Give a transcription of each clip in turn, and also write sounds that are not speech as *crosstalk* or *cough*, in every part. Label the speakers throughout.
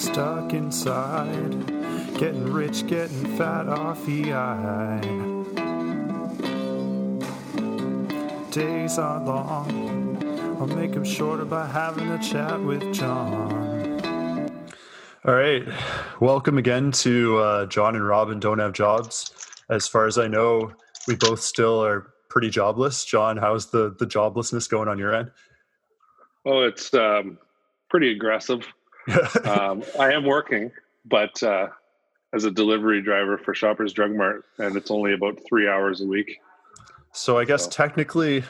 Speaker 1: stuck inside, getting rich, getting fat off the eye. Days are long, I'll make them shorter by having a chat with John. All right, welcome again to uh, John and Robin Don't Have Jobs. As far as I know, we both still are pretty jobless. John, how's the the joblessness going on your end?
Speaker 2: Oh, it's um, pretty aggressive. Um, I am working, but uh, as a delivery driver for Shoppers Drug Mart, and it's only about three hours a week.
Speaker 1: So I guess so. technically,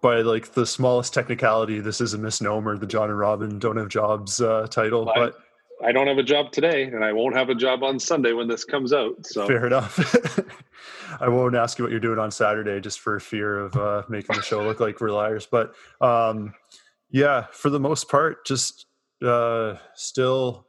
Speaker 1: by like the smallest technicality, this is a misnomer. The John and Robin don't have jobs uh, title, but
Speaker 2: I, I don't have a job today, and I won't have a job on Sunday when this comes out. So
Speaker 1: fair enough. *laughs* I won't ask you what you're doing on Saturday, just for fear of uh, making the show look like we're liars. But um, yeah, for the most part, just uh, still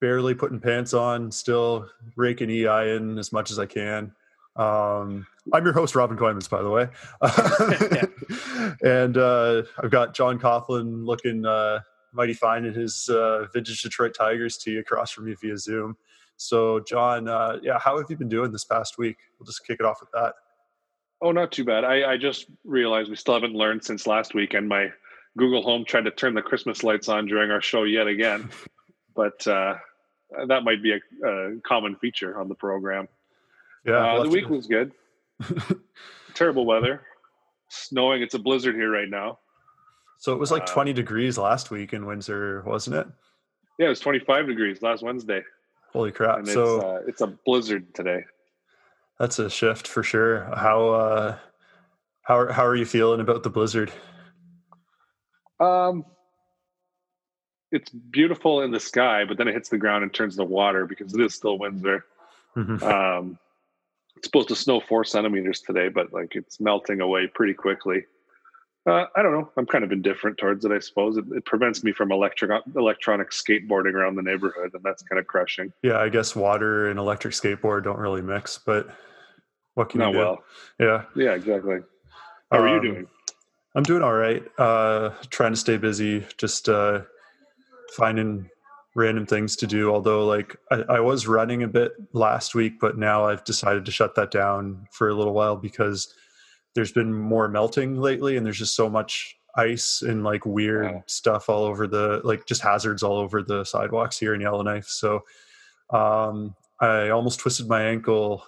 Speaker 1: barely putting pants on, still raking EI in as much as I can. Um, I'm your host, Robin Coimans, by the way. *laughs* *laughs* and uh, I've got John Coughlin looking uh, mighty fine in his uh, vintage Detroit Tigers tee across from me via Zoom. So, John, uh, yeah, how have you been doing this past week? We'll just kick it off with that.
Speaker 2: Oh, not too bad. I, I just realized we still haven't learned since last week, and my Google Home tried to turn the Christmas lights on during our show yet again. *laughs* but uh, that might be a, a, common feature on the program. Yeah, uh, the week was good. *laughs* Terrible weather, snowing. It's a blizzard here right now.
Speaker 1: So it was like uh, 20 degrees last week in Windsor, wasn't it?
Speaker 2: Yeah, it was 25 degrees last Wednesday.
Speaker 1: Holy crap! And so
Speaker 2: it's, uh, it's a blizzard today.
Speaker 1: That's a shift for sure. How uh, how how are you feeling about the blizzard?
Speaker 2: Um, it's beautiful in the sky, but then it hits the ground and turns to water because it is still Windsor. Mm-hmm. Um, it's supposed to snow four centimeters today, but like it's melting away pretty quickly. Uh, I don't know. I'm kind of indifferent towards it. I suppose it, it, prevents me from electric electronic skateboarding around the neighborhood, and that's kind of crushing.
Speaker 1: Yeah, I guess water and electric skateboard don't really mix, but what can Not you do? well. Yeah,
Speaker 2: yeah, exactly. How um, are you um, doing?
Speaker 1: I'm doing all right. Uh, trying to stay busy, just uh, finding random things to do. Although, like, I, I, was running a bit last week, but now I've decided to shut that down for a little while because there's been more melting lately, and there's just so much ice and like weird yeah. stuff all over the like just hazards all over the sidewalks here in Yellowknife. So um, I almost twisted my ankle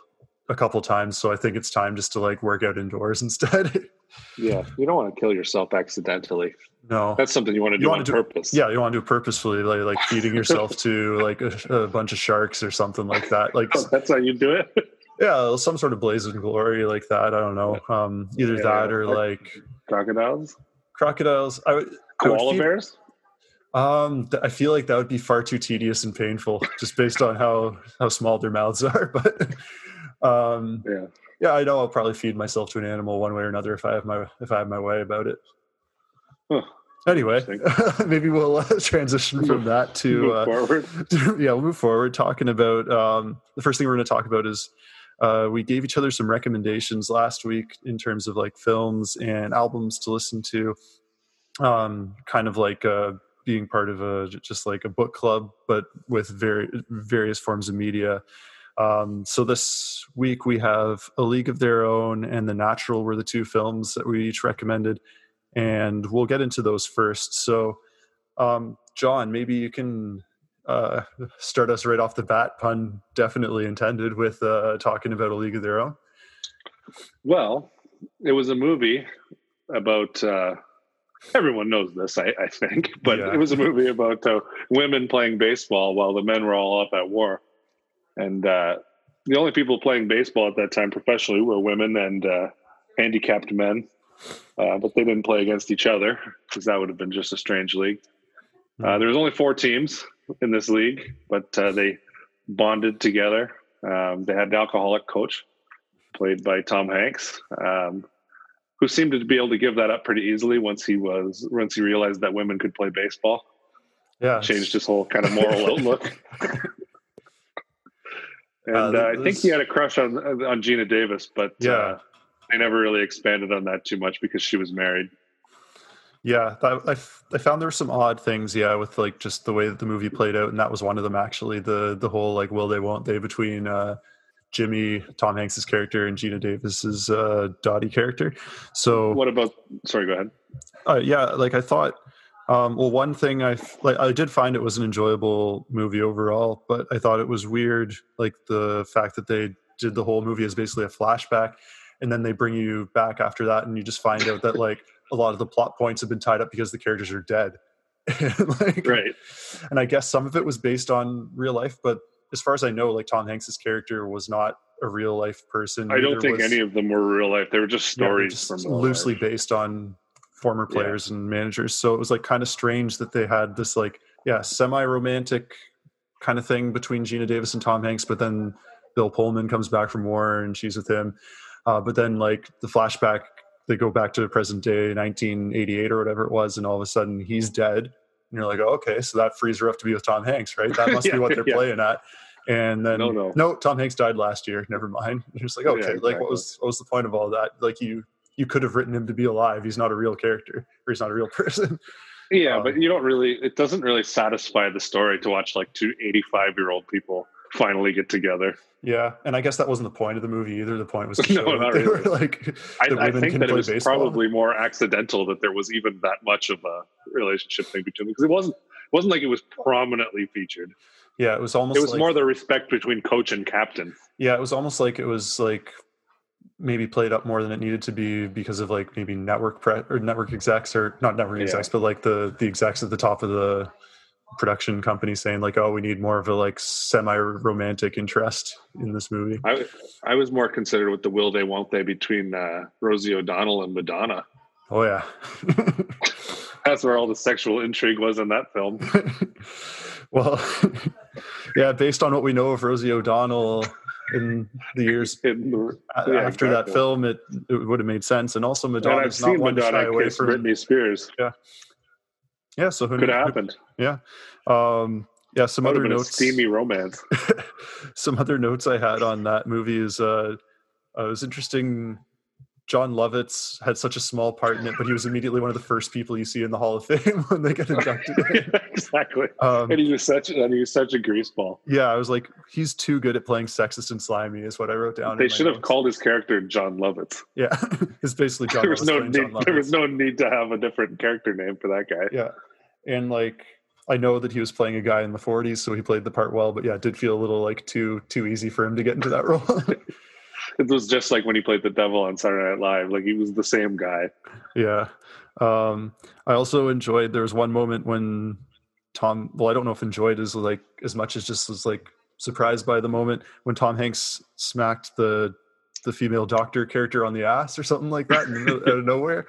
Speaker 1: a couple times, so I think it's time just to like work out indoors *laughs* instead.
Speaker 2: Yeah, you don't want to kill yourself accidentally.
Speaker 1: No,
Speaker 2: that's something you want to do on do, purpose.
Speaker 1: Yeah, you want to do purposefully, like, like feeding yourself to like a, a, bunch of sharks or something like that. Like
Speaker 2: oh, *laughs* that's how you do it.
Speaker 1: yeah, some sort of blazing glory like that. I don't know. Um, either yeah, that or like
Speaker 2: crocodiles.
Speaker 1: Crocodiles. I would.
Speaker 2: Koala feed, bears.
Speaker 1: Um, I feel like that would be far too tedious and painful, just based on how how small their mouths *laughs* are. But um, yeah, yeah, I know I'll probably feed myself to an animal one way or another if I have my if I have my way about it. Huh. Anyway, *laughs* maybe we'll uh, transition from that to uh, forward. *laughs* yeah, we'll move forward. Talking about um, the first thing we're going to talk about is uh, we gave each other some recommendations last week in terms of like films and albums to listen to. Um, kind of like uh, being part of a just like a book club, but with very various forms of media. Um, so this week we have A League of Their Own and The Natural were the two films that we each recommended, and we'll get into those first. So, um, John, maybe you can uh, start us right off the bat, pun definitely intended, with uh, talking about A League of Their Own.
Speaker 2: Well, it was a movie about. Uh, everyone knows this, I, I think, but yeah. it was a movie about uh, women playing baseball while the men were all up at war and uh, the only people playing baseball at that time professionally were women and uh, handicapped men. Uh, but they didn't play against each other because that would have been just a strange league. Uh, hmm. there was only four teams in this league, but uh, they bonded together. Um, they had an alcoholic coach, played by Tom Hanks, um, who seemed to be able to give that up pretty easily once he was once he realized that women could play baseball. Yeah, changed his whole kind of moral *laughs* outlook. And uh, uh, I think he had a crush on on Geena Davis, but
Speaker 1: yeah, uh,
Speaker 2: they never really expanded on that too much because she was married.
Speaker 1: Yeah, I, I found there were some odd things, yeah, with like just the way that the movie played out, and that was one of them actually. The the whole like will they won't they between uh, Jimmy Tom Hanks's character and Geena Davis's uh, Dottie character. So
Speaker 2: what about? Sorry, go ahead.
Speaker 1: Uh, yeah, like I thought. Um, well, one thing I like, I did find it was an enjoyable movie overall, but I thought it was weird, like the fact that they did the whole movie as basically a flashback, and then they bring you back after that, and you just find out that like a lot of the plot points have been tied up because the characters are dead. *laughs*
Speaker 2: like, right.
Speaker 1: And I guess some of it was based on real life, but as far as I know, like Tom Hanks's character was not a real life person.
Speaker 2: I don't think was, any of them were real life. They were just stories yeah, just
Speaker 1: from loosely
Speaker 2: life.
Speaker 1: based on former players yeah. and managers. So it was like kind of strange that they had this like yeah semi romantic kind of thing between Geena Davis and Tom Hanks, but then Bill Pullman comes back from war and she's with him. Uh, but then like the flashback they go back to the present day 1988 or whatever it was and all of a sudden he's dead and you're like oh, okay so that frees her up to be with tom hanks right that *laughs* must yeah, be what they're yeah. playing at and then
Speaker 2: no, no,
Speaker 1: no, tom hanks died last year never mind *laughs* you're just like okay yeah, exactly. like what was what was the point of all that like you you could have written him to be alive he's not a real character or he's not a real *laughs* person
Speaker 2: yeah um, but you don't really it doesn't really satisfy the story to watch like two 85 year old people finally get together
Speaker 1: yeah, and I guess that wasn't the point of the movie either. The point was *laughs* to show no, they really. were like
Speaker 2: I, I think that it was baseball. probably more accidental that there was even that much of a relationship thing between them because it wasn't it wasn't like it was prominently featured.
Speaker 1: Yeah, it was almost.
Speaker 2: It was
Speaker 1: like,
Speaker 2: more the respect between coach and captain.
Speaker 1: Yeah, it was almost like it was like maybe played up more than it needed to be because of like maybe network pre- or network execs or not network yeah. execs, but like the the execs at the top of the production company saying like, "Oh, we need more of a like semi-romantic interest in this movie."
Speaker 2: I I was more considered with the will they won't they between uh, Rosie O'Donnell and Madonna.
Speaker 1: Oh yeah, *laughs*
Speaker 2: that's where all the sexual intrigue was in that film. *laughs*
Speaker 1: well, *laughs* yeah, based on what we know of Rosie O'Donnell in the years *laughs* in the, yeah, after exactly. that film, it, it would have made sense. And also, Madonna is not one Madonna to shy away from
Speaker 2: Britney Spears.
Speaker 1: Yeah, yeah, so
Speaker 2: who could have happened?
Speaker 1: Yeah, um, yeah. Some other notes.
Speaker 2: steamy romance. *laughs*
Speaker 1: some other notes I had on that movie is uh, uh, it was interesting. Jon Lovitz had such a small part in it, but he was immediately one of the first people you see in the Hall of Fame *laughs* when they get inducted. *laughs*
Speaker 2: yeah, exactly. Um, and he was such and he was such a greaseball.
Speaker 1: Yeah, I was like, he's too good at playing sexist and slimy, is what I wrote down.
Speaker 2: They should have called his character Jon Lovitz.
Speaker 1: Yeah, *laughs* it's basically John.
Speaker 2: there was no need. There was no need to have a different character name for that guy.
Speaker 1: Yeah, and like I know that he was playing a guy in the 40s, so he played the part well. But yeah, it did feel a little like too too easy for him to get into that role. *laughs*
Speaker 2: it was just like when he played the devil on Saturday Night Live. Like he was the same guy.
Speaker 1: Yeah. Um, I also enjoyed. There was one moment when Tom. Well, I don't know if enjoyed is like as much as just was like surprised by the moment when Tom Hanks smacked the the female doctor character on the ass or something like that out of *laughs* nowhere.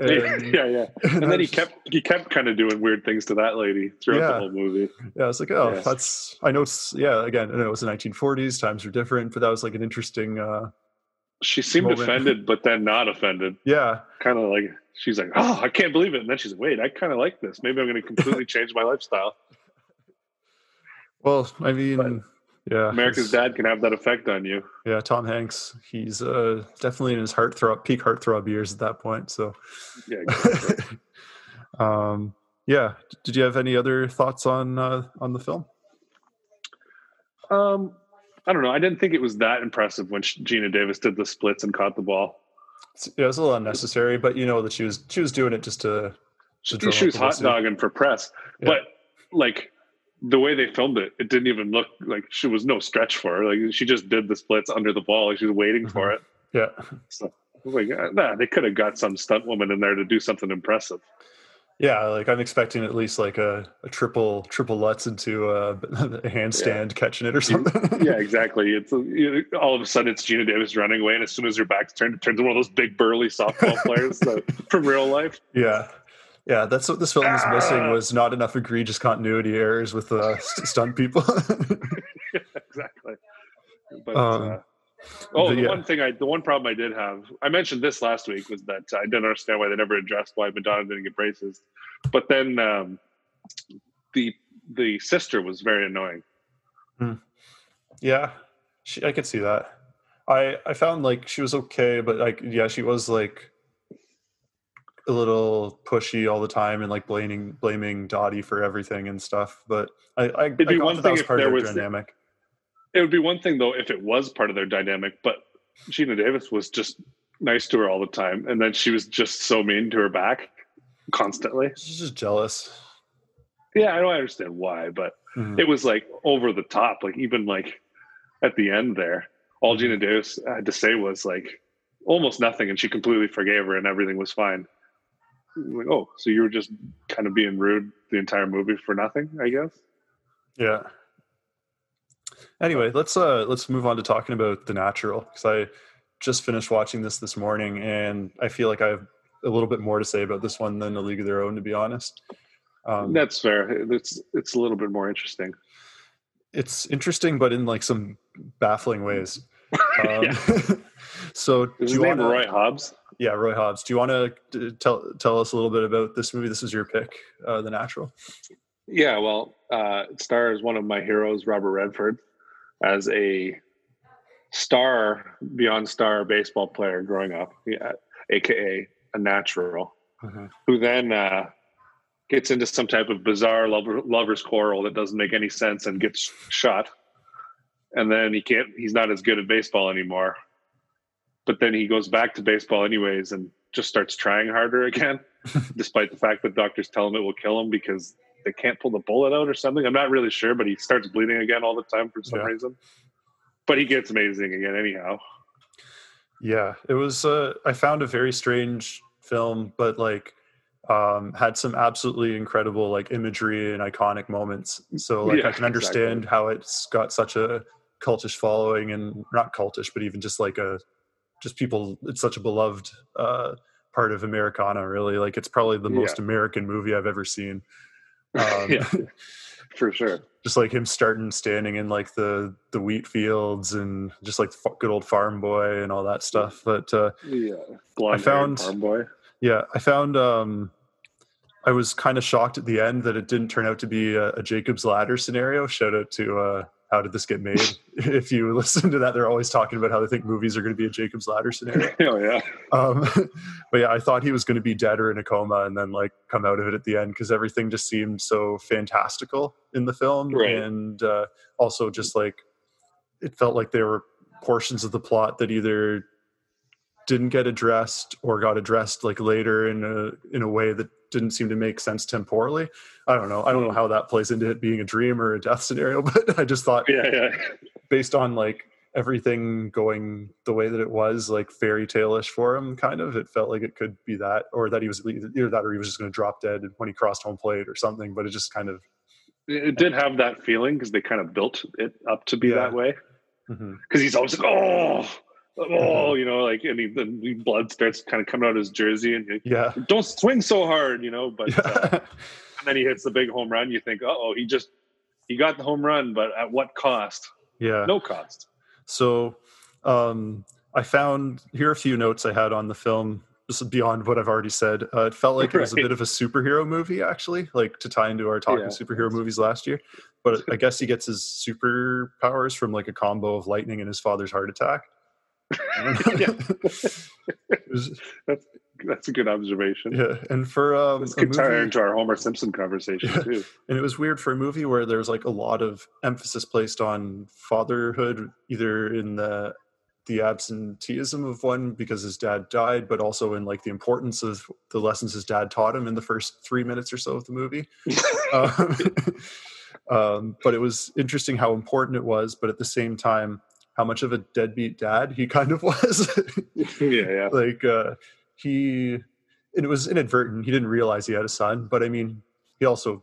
Speaker 2: And, yeah, yeah. *laughs* And, and then he kept he kept kind of doing weird things to that lady throughout yeah. the whole movie.
Speaker 1: Yeah, it's like, oh, that's I know yeah, again, I know it was the 1940s, times were different, but that was like an interesting uh
Speaker 2: she seemed moment. offended, *laughs* but then not offended.
Speaker 1: Yeah.
Speaker 2: Kind of like she's like, Oh, I can't believe it. And then she's like, Wait, I kinda like this. Maybe I'm gonna completely *laughs* change my lifestyle.
Speaker 1: Well, I mean yeah,
Speaker 2: America's Dad can have that effect on you.
Speaker 1: Yeah, Tom Hanks, he's uh, definitely in his heartthrob, peak heartthrob years at that point. So,
Speaker 2: yeah, *laughs* exactly.
Speaker 1: um, yeah. Did you have any other thoughts on uh, on the film?
Speaker 2: Um, I don't know. I didn't think it was that impressive when Geena Davis did the splits and caught the ball.
Speaker 1: Yeah, it was a little unnecessary, but you know that she was she was doing it just to.
Speaker 2: to she was hot dogging for press, yeah. but like the way they filmed it, it didn't even look like she was no stretch for her. Like she just did the splits under the ball. Like she was waiting mm-hmm. for it.
Speaker 1: Yeah.
Speaker 2: So like, ah, nah, they could have got some stunt woman in there to do something impressive.
Speaker 1: Yeah, like I'm expecting at least like a, a triple triple Lutz into uh, a, *laughs* a handstand yeah. catching it or something. *laughs*
Speaker 2: yeah, exactly. It's you know, all of a sudden it's Geena Davis running away, and as soon as her back's turned, it turns into one of those big burly softball *laughs* players uh, from real life.
Speaker 1: Yeah, yeah, that's what this film was missing was not enough egregious continuity errors with uh, stunt people. *laughs* *laughs*
Speaker 2: exactly. But, um, uh, oh, the yeah. one thing I, the one problem I did have, I mentioned this last week, was that I didn't understand why they never addressed why Madonna didn't get braces. But then um, the the sister was very annoying.
Speaker 1: Hmm. Yeah, she, I could see that. I I found like she was okay, but like yeah, she was like a little pushy all the time and like blaming blaming Dottie for everything and stuff. But I, I it'd be I one thing if there was dynamic.
Speaker 2: It would be one thing though if it was part of their dynamic, but Geena Davis was just nice to her all the time, and then she was just so mean to her back constantly.
Speaker 1: She's just jealous.
Speaker 2: Yeah, I don't understand why, but mm-hmm. it was like over the top. Like even like at the end there, all mm-hmm. Davis had to say was like almost nothing, and she completely forgave her, and everything was fine. Like, oh, so you were just kind of being rude the entire movie for nothing, I guess.
Speaker 1: Yeah. Anyway, let's uh let's move on to talking about the natural because I just finished watching this this morning, and I feel like I have a little bit more to say about this one than A League of Their Own, to be honest.
Speaker 2: Um, That's fair. It's it's a little bit more interesting.
Speaker 1: It's interesting, but in like some baffling ways. *laughs* Um, *laughs* so,
Speaker 2: is his name wanna, Roy Hobbs?
Speaker 1: Yeah, Roy Hobbs. Do you want to tell tell us a little bit about this movie? This is your pick, uh, The Natural.
Speaker 2: Yeah, well, uh, it stars one of my heroes, Robert Redford, as a star beyond star baseball player growing up, yeah, aka a natural, mm-hmm. who then uh, gets into some type of bizarre lover, lover's quarrel that doesn't make any sense and gets shot. And then he can't, he's not as good at baseball anymore. But then he goes back to baseball anyways and just starts trying harder again, *laughs* despite the fact that doctors tell him it will kill him because they can't pull the bullet out or something. I'm not really sure, but he starts bleeding again all the time for some yeah. reason. But he gets amazing again, anyhow.
Speaker 1: Yeah, it was. Uh, I found a very strange film, but like um, had some absolutely incredible like imagery and iconic moments. So like yeah, I can understand exactly. how it's got such a cultish following and not cultish, but even just like a just people. It's such a beloved uh, part of Americana. Really, like it's probably the most yeah. American movie I've ever seen. *laughs* Um,
Speaker 2: yeah, for sure.
Speaker 1: Just like him starting standing in like the the wheat fields and just like good old farm boy and all that stuff. But uh,
Speaker 2: yeah, Blonde I found farm boy.
Speaker 1: Yeah, I found. um I was kind of shocked at the end that it didn't turn out to be a, a Jacob's Ladder scenario. Shout out to uh, How Did This Get Made? *laughs* if you listen to that, they're always talking about how they think movies are going to be a Jacob's Ladder scenario. *laughs*
Speaker 2: oh yeah.
Speaker 1: Um, *laughs* but yeah, I thought he was going to be dead or in a coma and then like come out of it at the end because everything just seemed so fantastical in the film, right. and uh, also just like it felt like there were portions of the plot that either didn't get addressed or got addressed like later in a in a way that didn't seem to make sense temporally. I don't know. I don't know how that plays into it being a dream or a death scenario, *laughs* but I just thought,
Speaker 2: yeah, yeah.
Speaker 1: based on like everything going the way that it was, like fairy tale-ish for him, kind of, it felt like it could be that, or that he was either that, or he was just going to drop dead when he crossed home plate or something. But it just kind of,
Speaker 2: it did have that feeling because they kind of built it up to be yeah. that way. Because mm-hmm. he's always like, oh, oh, mm-hmm. you know, like, and he, the blood starts kind of coming out of his jersey, and he,
Speaker 1: yeah,
Speaker 2: don't swing so hard, you know. But uh, *laughs* and then he hits the big home run. You think, oh, he just he got the home run, but at what cost?
Speaker 1: Yeah,
Speaker 2: no cost.
Speaker 1: So, um, I found here are a few notes I had on the film. Just beyond what I've already said, uh, it felt like right. it was a bit of a superhero movie, actually, like to tie into our talking yeah. superhero movies last year. But I guess he gets his superpowers from like a combo of lightning and his father's heart attack. *laughs*
Speaker 2: that's that's a good observation.
Speaker 1: Yeah, and for um,
Speaker 2: this could tie into our Homer Simpson conversation yeah. too.
Speaker 1: And it was weird for a movie where there's like a lot of emphasis placed on fatherhood, either in the the absenteeism of one because his dad died, but also in like the importance of the lessons his dad taught him in the first three minutes or so of the movie. *laughs* um, *laughs* um, but it was interesting how important it was, but at the same time how much of a deadbeat dad he kind of *laughs* was. *laughs*
Speaker 2: yeah, yeah.
Speaker 1: Like uh, he, it was inadvertent. He didn't realize he had a son, but I mean, he also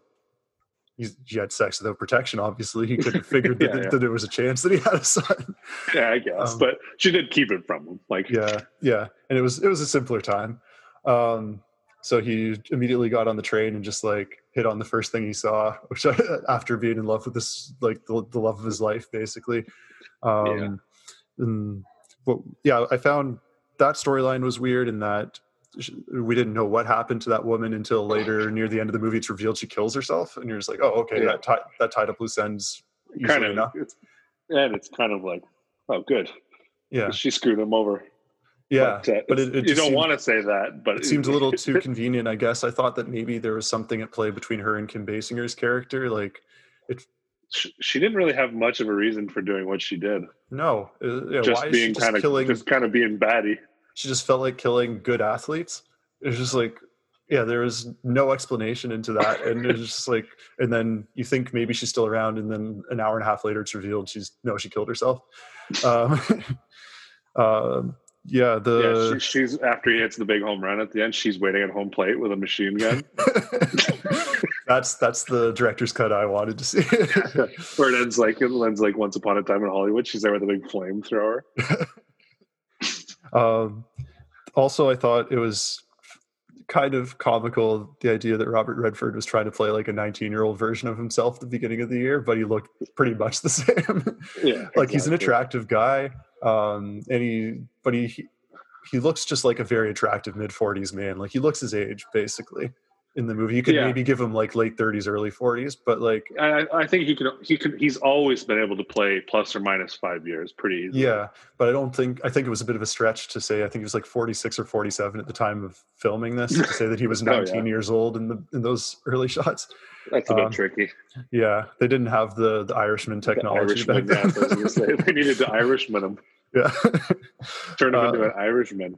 Speaker 1: he, he had sex without protection. Obviously, he could have *laughs* figured yeah, that, yeah. that, there was a chance that he had a son.
Speaker 2: Yeah, I guess, um, but she did keep it from him. Like,
Speaker 1: yeah, yeah, and it was it was a simpler time. Um, so he immediately got on the train and just like hit on the first thing he saw, which after being in love with this, like the, the love of his life, basically. Um, yeah. And, but yeah, I found that storyline was weird in that we didn't know what happened to that woman until later near the end of the movie. It's revealed she kills herself, and you're just like, oh, okay, yeah. that tied that tied up loose ends.
Speaker 2: Kind of, enough. It's, and it's kind of like, oh, good.
Speaker 1: Yeah,
Speaker 2: she screwed him over.
Speaker 1: Yeah, but, uh,
Speaker 2: but it, it you don't seemed, want to say that. But
Speaker 1: it seemed a little too convenient. I guess I thought that maybe there was something at play between her and Kim Basinger's character. Like it,
Speaker 2: she didn't really have much of a reason for doing what she did.
Speaker 1: No,
Speaker 2: uh, yeah, just being kind of killing, just kind of being batty.
Speaker 1: She just felt like killing good athletes. It was just like, yeah, there was no explanation into that, and it's just *laughs* like, and then you think maybe she's still around, and then an hour and a half later, it's revealed she's no, she killed herself. Um, *laughs* um yeah, the
Speaker 2: yeah, she, she's after he hits the big home run at the end. She's waiting at home plate with a machine gun. *laughs*
Speaker 1: that's that's the director's cut I wanted to see. *laughs*
Speaker 2: Where it ends like it ends like Once Upon a Time in Hollywood. She's there with a big flamethrower. *laughs*
Speaker 1: um, also, I thought it was kind of comical the idea that Robert Redford was trying to play like a 19 year old version of himself at the beginning of the year, but he looked pretty much the same. Yeah, like exactly. he's an attractive guy um, and he but he he looks just like a very attractive mid 40s man. Like he looks his age basically in the movie you could yeah. maybe give him like late 30s early 40s but like
Speaker 2: I, I think he could he could he's always been able to play plus or minus five years pretty easily.
Speaker 1: yeah but i don't think i think it was a bit of a stretch to say i think he was like 46 or 47 at the time of filming this to say that he was 19 *laughs* oh, yeah. years old in the in those early *laughs* shots
Speaker 2: that's a bit um, tricky.
Speaker 1: Yeah, they didn't have the the Irishman technology.
Speaker 2: The Irishman, yeah, say, they needed to *laughs* Irishman him.
Speaker 1: Yeah,
Speaker 2: turn him uh, into an Irishman.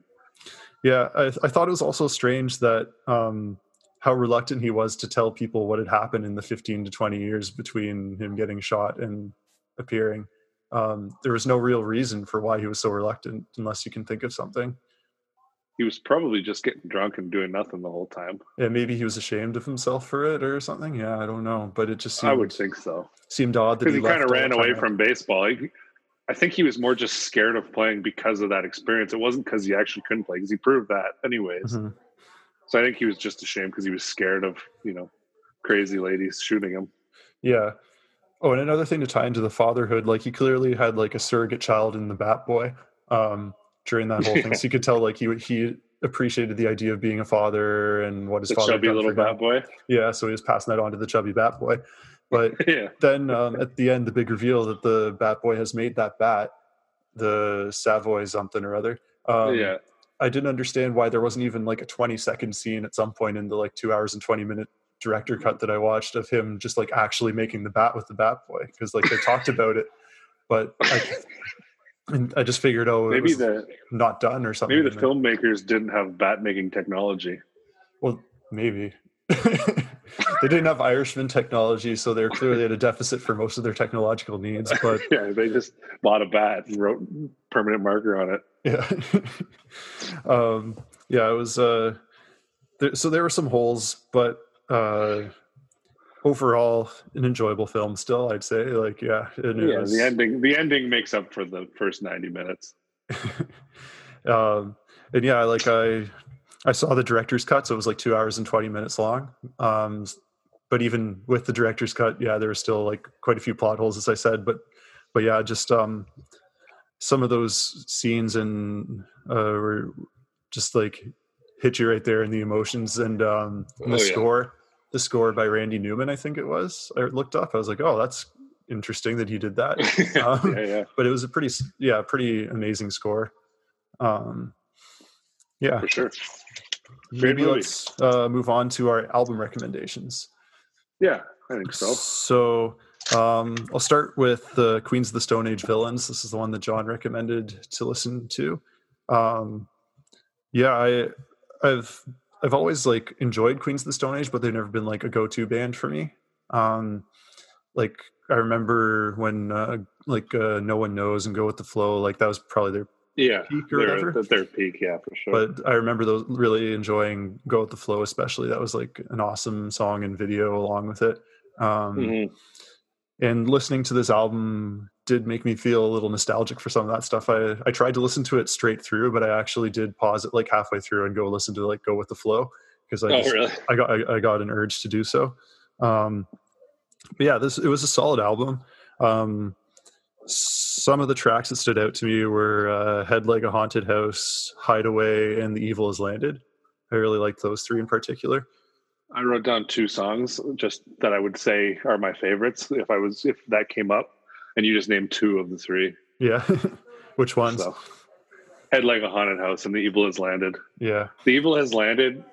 Speaker 1: Yeah, I, I thought it was also strange that um, how reluctant he was to tell people what had happened in the 15 to 20 years between him getting shot and appearing. Um, there was no real reason for why he was so reluctant, unless you can think of something
Speaker 2: he was probably just getting drunk and doing nothing the whole time.
Speaker 1: Yeah, maybe he was ashamed of himself for it or something. Yeah, I don't know, but it just seemed,
Speaker 2: I would think so.
Speaker 1: Seemed odd
Speaker 2: that he, he kind of ran away from baseball. He, I think he was more just scared of playing because of that experience. It wasn't because he actually couldn't play because he proved that anyways. Mm-hmm. So I think he was just ashamed because he was scared of you know crazy ladies shooting him.
Speaker 1: Yeah. Oh, and another thing to tie into the fatherhood, like he clearly had like a surrogate child in the Bat Boy. Um, during that whole thing. *laughs* So you could tell like he he appreciated the idea of being a father and what his
Speaker 2: the
Speaker 1: father
Speaker 2: chubby little bat boy.
Speaker 1: Yeah, so he was passing that on to the chubby bat boy. But *laughs* yeah. then um, at the end, the big reveal that the bat boy has made that bat, the Savoy something or other. Um,
Speaker 2: yeah.
Speaker 1: I didn't understand why there wasn't even like a 20 second scene at some point in the like two hours and 20 minute director cut that I watched of him just like actually making the bat with the bat boy because like they talked *laughs* about it, but I, and I just figured, oh, maybe the not done or something.
Speaker 2: Maybe the filmmakers didn't have bat making technology.
Speaker 1: Well, maybe *laughs* they didn't have Irishman technology, so they're clearly at a deficit for most of their technological needs. *laughs* But
Speaker 2: yeah, they just bought a bat and wrote permanent marker on it.
Speaker 1: Yeah, *laughs* um, yeah, it was. Uh, there, so there were some holes, but uh, overall an enjoyable film still i'd say like yeah
Speaker 2: yeah was... the ending the ending makes up for the first 90 minutes *laughs*
Speaker 1: um and yeah like i i saw the director's cut so it was like two hours and 20 minutes long um but even with the director's cut yeah there were still like quite a few plot holes as i said but but yeah just um some of those scenes and uh were just like hit you right there in the emotions and um the oh, yeah. score the score by Randy Newman, I think it was. I looked up. I was like, oh, that's interesting that he did that. *laughs*
Speaker 2: Um, yeah, yeah.
Speaker 1: But it was a pretty, yeah, pretty amazing score. Um, yeah,
Speaker 2: for sure.
Speaker 1: Maybe let's uh, move on to our album recommendations.
Speaker 2: Yeah, I think so.
Speaker 1: So um, I'll start with the Queens of the Stone Age Villains. This is the one that John recommended to listen to. Um, yeah, I I've I've always like enjoyed Queens of the Stone Age, but they've never been like a go-to band for me. Um, like I remember when uh, like uh, No One Knows and Go with the Flow, like that was probably their
Speaker 2: yeah peak or whatever. Their peak, yeah, for sure.
Speaker 1: But I remember those really enjoying Go with the Flow, especially. That was like an awesome song and video along with it. Um, mm-hmm. And listening to this album did make me feel a little nostalgic for some of that stuff. I I tried to listen to it straight through, but I actually did pause it like halfway through and go listen to like go with the flow because I oh, just, really? I got I, I, got an urge to do so. Um, but yeah, this it was a solid album. Um, some of the tracks that stood out to me were uh, "Head Like a Haunted House," "Hideaway," and "The Evil Has Landed." I really liked those three in particular.
Speaker 2: I wrote down two songs just that I would say are my favorites if I was if that came up and you just named two of the three.
Speaker 1: Yeah, *laughs* which ones? So,
Speaker 2: head like a haunted house and the evil has landed.
Speaker 1: Yeah.
Speaker 2: The evil has landed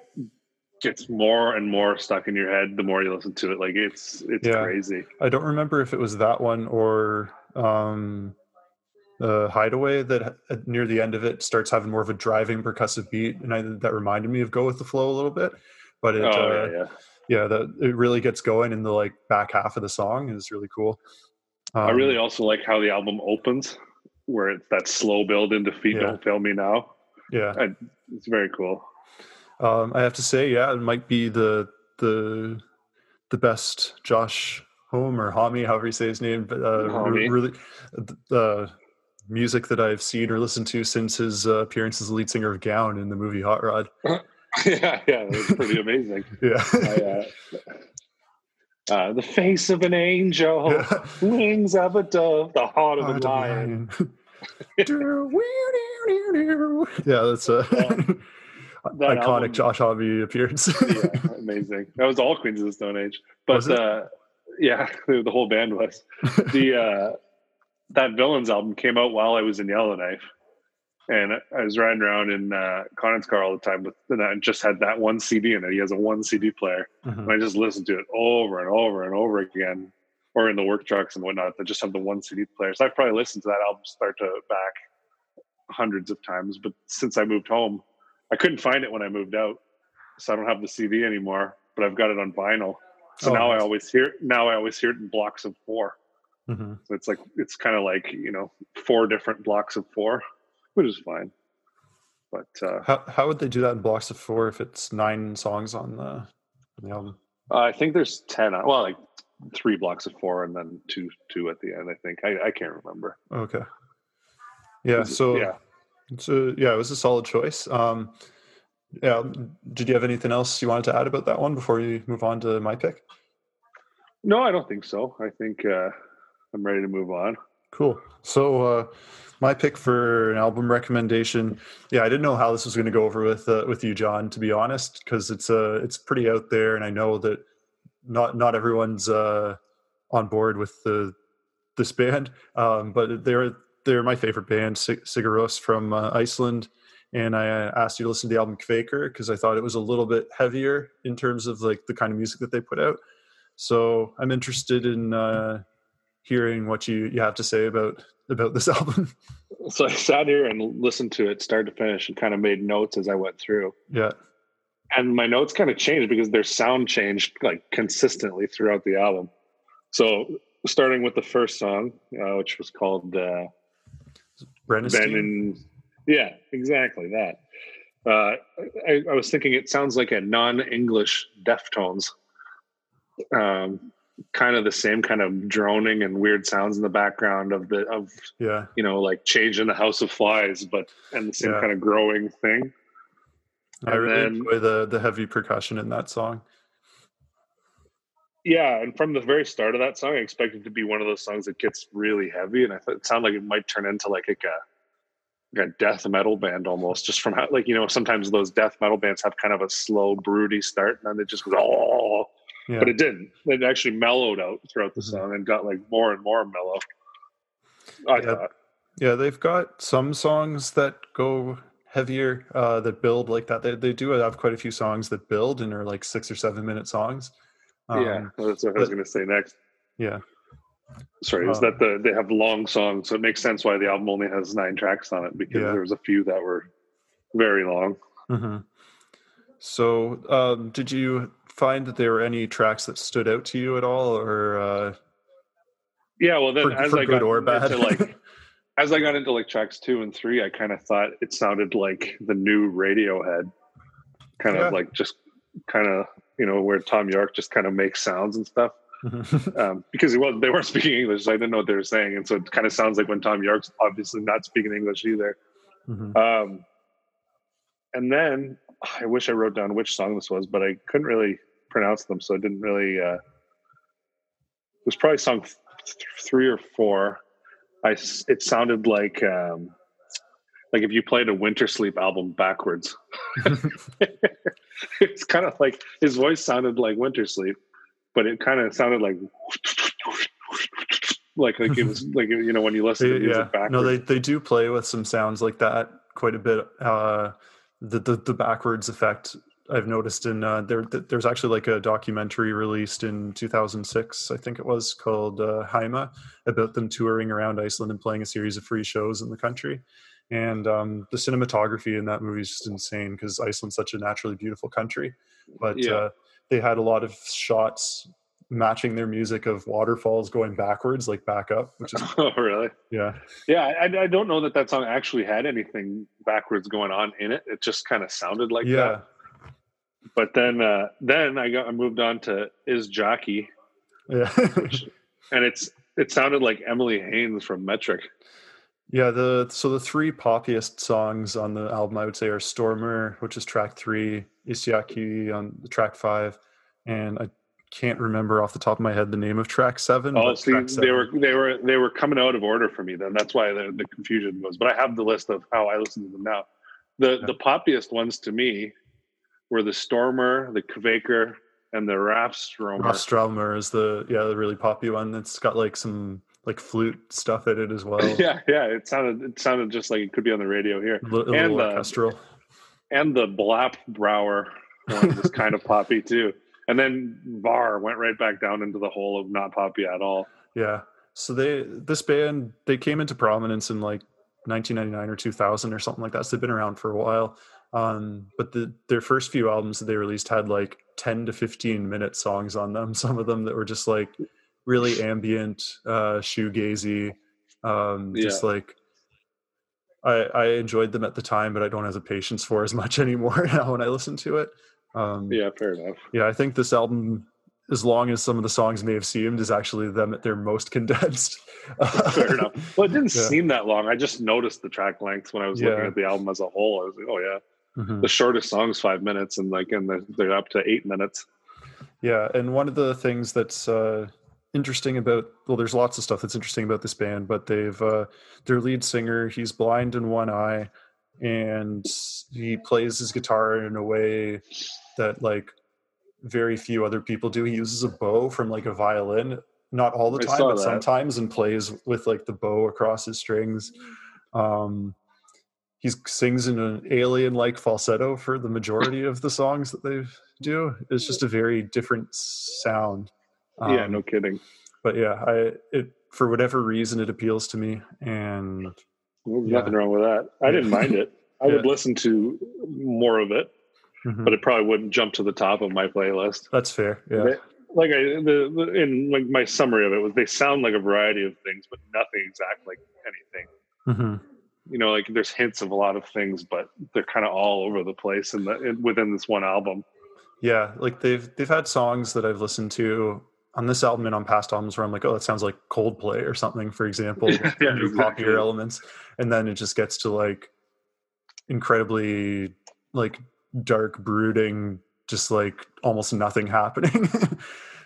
Speaker 2: gets more and more stuck in your head the more you listen to it. Like it's it's yeah. crazy.
Speaker 1: I don't remember if it was that one or um the hideaway that near the end of it starts having more of a driving percussive beat and I, that reminded me of go with the flow a little bit but it oh, uh, yeah, yeah. yeah that it really gets going in the like back half of the song is really cool
Speaker 2: um, i really also like how the album opens where it's that slow build into feet yeah. don't fail me now
Speaker 1: yeah
Speaker 2: I, it's very cool
Speaker 1: um, i have to say yeah it might be the the the best josh home or Homme, however you say his name, but uh, really the music that I've seen or listened to since his uh, appearance as the lead singer of Gown in the movie Hot Rod. *laughs*
Speaker 2: yeah, yeah, it's pretty amazing. *laughs*
Speaker 1: yeah. I,
Speaker 2: uh, uh, the face of an angel, *laughs* yeah. wings of a dove, the heart of a lion.
Speaker 1: yeah, that's a that iconic album, Josh Homme appearance.
Speaker 2: yeah, amazing. That was all Queens of the Stone Age, but uh, yeah, *laughs* the whole band was the *laughs* uh, that Villains album came out while I was in Yellowknife, and I was riding around in uh, Conan's car all the time with, and I just had that one CD in it. He has a one CD player, mm-hmm. and I just listened to it over and over and over again, or in the work trucks and whatnot that just have the one CD player. So I've probably listened to that album start to back hundreds of times. But since I moved home, I couldn't find it when I moved out, so I don't have the CD anymore. But I've got it on vinyl. So oh, now nice. I always hear now I always hear it in blocks of 4 mm-hmm. So it's like it's kind of like you know four different blocks of four which is fine. But uh,
Speaker 1: how how would they do that in blocks of four if it's nine songs on the, on the album?
Speaker 2: Uh, I think there's ten. Uh, well, like three blocks of four and then two two at the end. I think I, I can't remember.
Speaker 1: Okay. Yeah. So yeah. So yeah, it was a solid choice. Um, yeah. Did you have anything else you wanted to add about that one before you move on to my pick?
Speaker 2: No, I don't think so. I think uh, I'm ready to move on.
Speaker 1: Cool. So uh, my pick for an album recommendation. Yeah, I didn't know how this was going to go over with uh, with you, John. To be honest, because it's uh it's pretty out there, and I know that not not everyone's uh, on board with the this band. Um, but they're they're my favorite band, Sig- Sigur Rós from uh, Iceland. And I uh, asked you to listen to the album Kveikur because I thought it was a little bit heavier in terms of like the kind of music that they put out. So I'm interested in uh, hearing what you, you have to say about about this *laughs* album.
Speaker 2: So I sat here and listened to it start to finish and kind of made notes as I went through.
Speaker 1: Yeah.
Speaker 2: And my notes kind of changed because their sound changed like consistently throughout the album. So starting with the first song, uh, which was called uh,
Speaker 1: Brennisteinn.
Speaker 2: Yeah, exactly that. Uh, I, I, was thinking it sounds like a non-English Deftones. Um, kind of the same kind of droning and weird sounds in the background of the of
Speaker 1: yeah
Speaker 2: you know like change in the house of flies but and the same yeah. kind of growing thing
Speaker 1: i and really then, enjoy the the heavy percussion in that song
Speaker 2: yeah and from the very start of that song i expected to be one of those songs that gets really heavy and i thought it sounded like it might turn into like like a death metal band almost just from how like you know sometimes those death metal bands have kind of a slow broody start and then it just goes oh yeah. but it didn't. It actually mellowed out throughout the mm-hmm. song and got like more and more mellow. I
Speaker 1: yeah.
Speaker 2: thought.
Speaker 1: Yeah, they've got some songs that go heavier, uh, that build like that. They they do have quite a few songs that build and are like six or seven minute songs.
Speaker 2: Um, yeah, that's what I was going to say next.
Speaker 1: Yeah.
Speaker 2: Sorry, is um, that the they have long songs, so it makes sense why the album only has nine tracks on it because yeah. there was a few that were very long.
Speaker 1: Mm-hmm. So, um, did you find that there were any tracks that stood out to you at all, or uh,
Speaker 2: yeah? Well, then for, as for I got into like *laughs* as I got into like tracks two and three, I kind of thought it sounded like the new Radiohead, kind yeah. of like just kind of you know where Thom Yorke just kind of makes sounds and stuff. *laughs* um, because it was they weren't speaking English, so I didn't know what they were saying, and so it kind of sounds like when Thom Yorke's obviously not speaking English either. Mm-hmm. Um, and then I wish I wrote down which song this was, but I couldn't really pronounce them, so I didn't really. Uh, it was probably song th- three or four. I it sounded like um, like if you played a Wintersleep album backwards. *laughs* *laughs* it's kind of like his voice sounded like Wintersleep, but it kind of sounded like like like it was *laughs* like you know when you listen to music yeah. backwards.
Speaker 1: No, they they do play with some sounds like that quite a bit. Uh, the, the the backwards effect I've noticed in uh, there. There's actually like a documentary released in 2006, I think it was called uh, Heima, about them touring around Iceland and playing a series of free shows in the country. And um, the cinematography in that movie is just insane because Iceland's such a naturally beautiful country. But yeah. uh, they had a lot of shots matching their music of waterfalls going backwards, like back up, which is *laughs*
Speaker 2: oh really
Speaker 1: yeah
Speaker 2: yeah. I, I don't know that that song actually had anything backwards going on in it. It just kind of sounded like yeah. that. But then uh, then I got I moved on to Ísjaki,
Speaker 1: yeah,
Speaker 2: which, *laughs* and it's it sounded like Emily Haines from Metric.
Speaker 1: Yeah, the so the three poppiest songs on the album I would say are Stormur, which is track three, Ísjaki on the track five, and I can't remember off the top of my head the name of track seven.
Speaker 2: Oh, see, seven. they were they were they were coming out of order for me. Then that's why the, the confusion was. But I have the list of how I listen to them now. The yeah. the poppiest ones to me were the Stormur, the Kveikur, and the Rafstraumur.
Speaker 1: Rafstraumur is the yeah the really poppy one. It's got like some like flute stuff in it as *laughs* well.
Speaker 2: yeah, yeah. It sounded it sounded just like it could be on the radio here.
Speaker 1: A little, and little orchestral.
Speaker 2: And the Blap Brower one was kind of *laughs* poppy too. And then Var went right back down into the hole of not poppy at all.
Speaker 1: Yeah. So they this band they came into prominence in like 1999 or 2000 or something like that. So they've been around for a while. Um, but the, their first few albums that they released had like 10 to 15 minute songs on them. *laughs* Some of them that were just like really ambient, uh, shoegazy, um, yeah. just like I, I enjoyed them at the time, but I don't have the patience for as *laughs* much anymore now when I listen to it. Um,
Speaker 2: yeah, fair enough.
Speaker 1: Yeah, I think this album, as long as some of the songs may have seemed, is actually them at their most *laughs* condensed.
Speaker 2: fair enough. Well, it didn't yeah. seem that long. I just noticed the track lengths when I was yeah. looking at the album as a whole. I was like, oh yeah. Mm-hmm. The shortest song is five minutes, and like, and they're, they're up to eight minutes.
Speaker 1: Yeah, and one of the things that's uh, interesting about well, there's lots of stuff that's interesting about this band, but they've uh, their lead singer he's blind in one eye, and he plays his guitar in a way that like very few other people do. He uses a bow from like a violin, not all the time, but that. sometimes, and plays with like the bow across his strings. Um, he sings in an alien like falsetto for the majority of the songs that they do. It's just a very different sound.
Speaker 2: Um, yeah, no kidding.
Speaker 1: But yeah, I it for whatever reason it appeals to me, and
Speaker 2: well, yeah. nothing wrong with that. I didn't mind it. I *laughs* yeah. would listen to more of it, mm-hmm. but it probably wouldn't jump to the top of my playlist.
Speaker 1: That's fair. Yeah.
Speaker 2: They, like I, the, the in like my summary of it was they sound like a variety of things, but nothing exact like anything. Mm-hmm you know like there's hints of a lot of things but they're kind of all over the place in the in, within this one album
Speaker 1: yeah like they've they've had songs that i've listened to on this album and on past albums where i'm like oh that sounds like coldplay or something for example *laughs* yeah, exactly. popular elements. And then it just gets to like incredibly like dark brooding just like almost nothing *laughs* happening.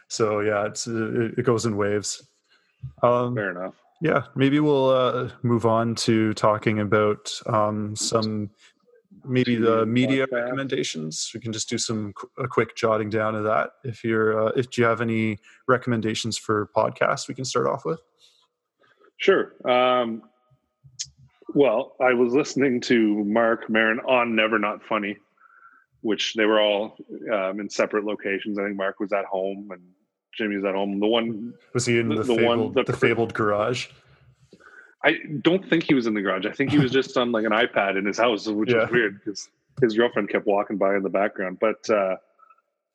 Speaker 1: So yeah it's it, it goes in waves.
Speaker 2: Um fair enough.
Speaker 1: yeah, maybe we'll uh, move on to talking about um, some maybe the media recommendations. We can just do some a quick jotting down of that. If you're uh, if you have any recommendations for podcasts, we can start off with.
Speaker 2: Sure. Um, well, I was listening to Marc Maron on Never Not Funny, which they were all um, in separate locations. I think Mark was at home and Jimmy's at home. The one
Speaker 1: was he in the, the, the fabled, one the, the fabled garage?
Speaker 2: I don't think he was in the garage. I think he was just on like an iPad in his house, which yeah. was weird because his girlfriend kept walking by in the background. But uh,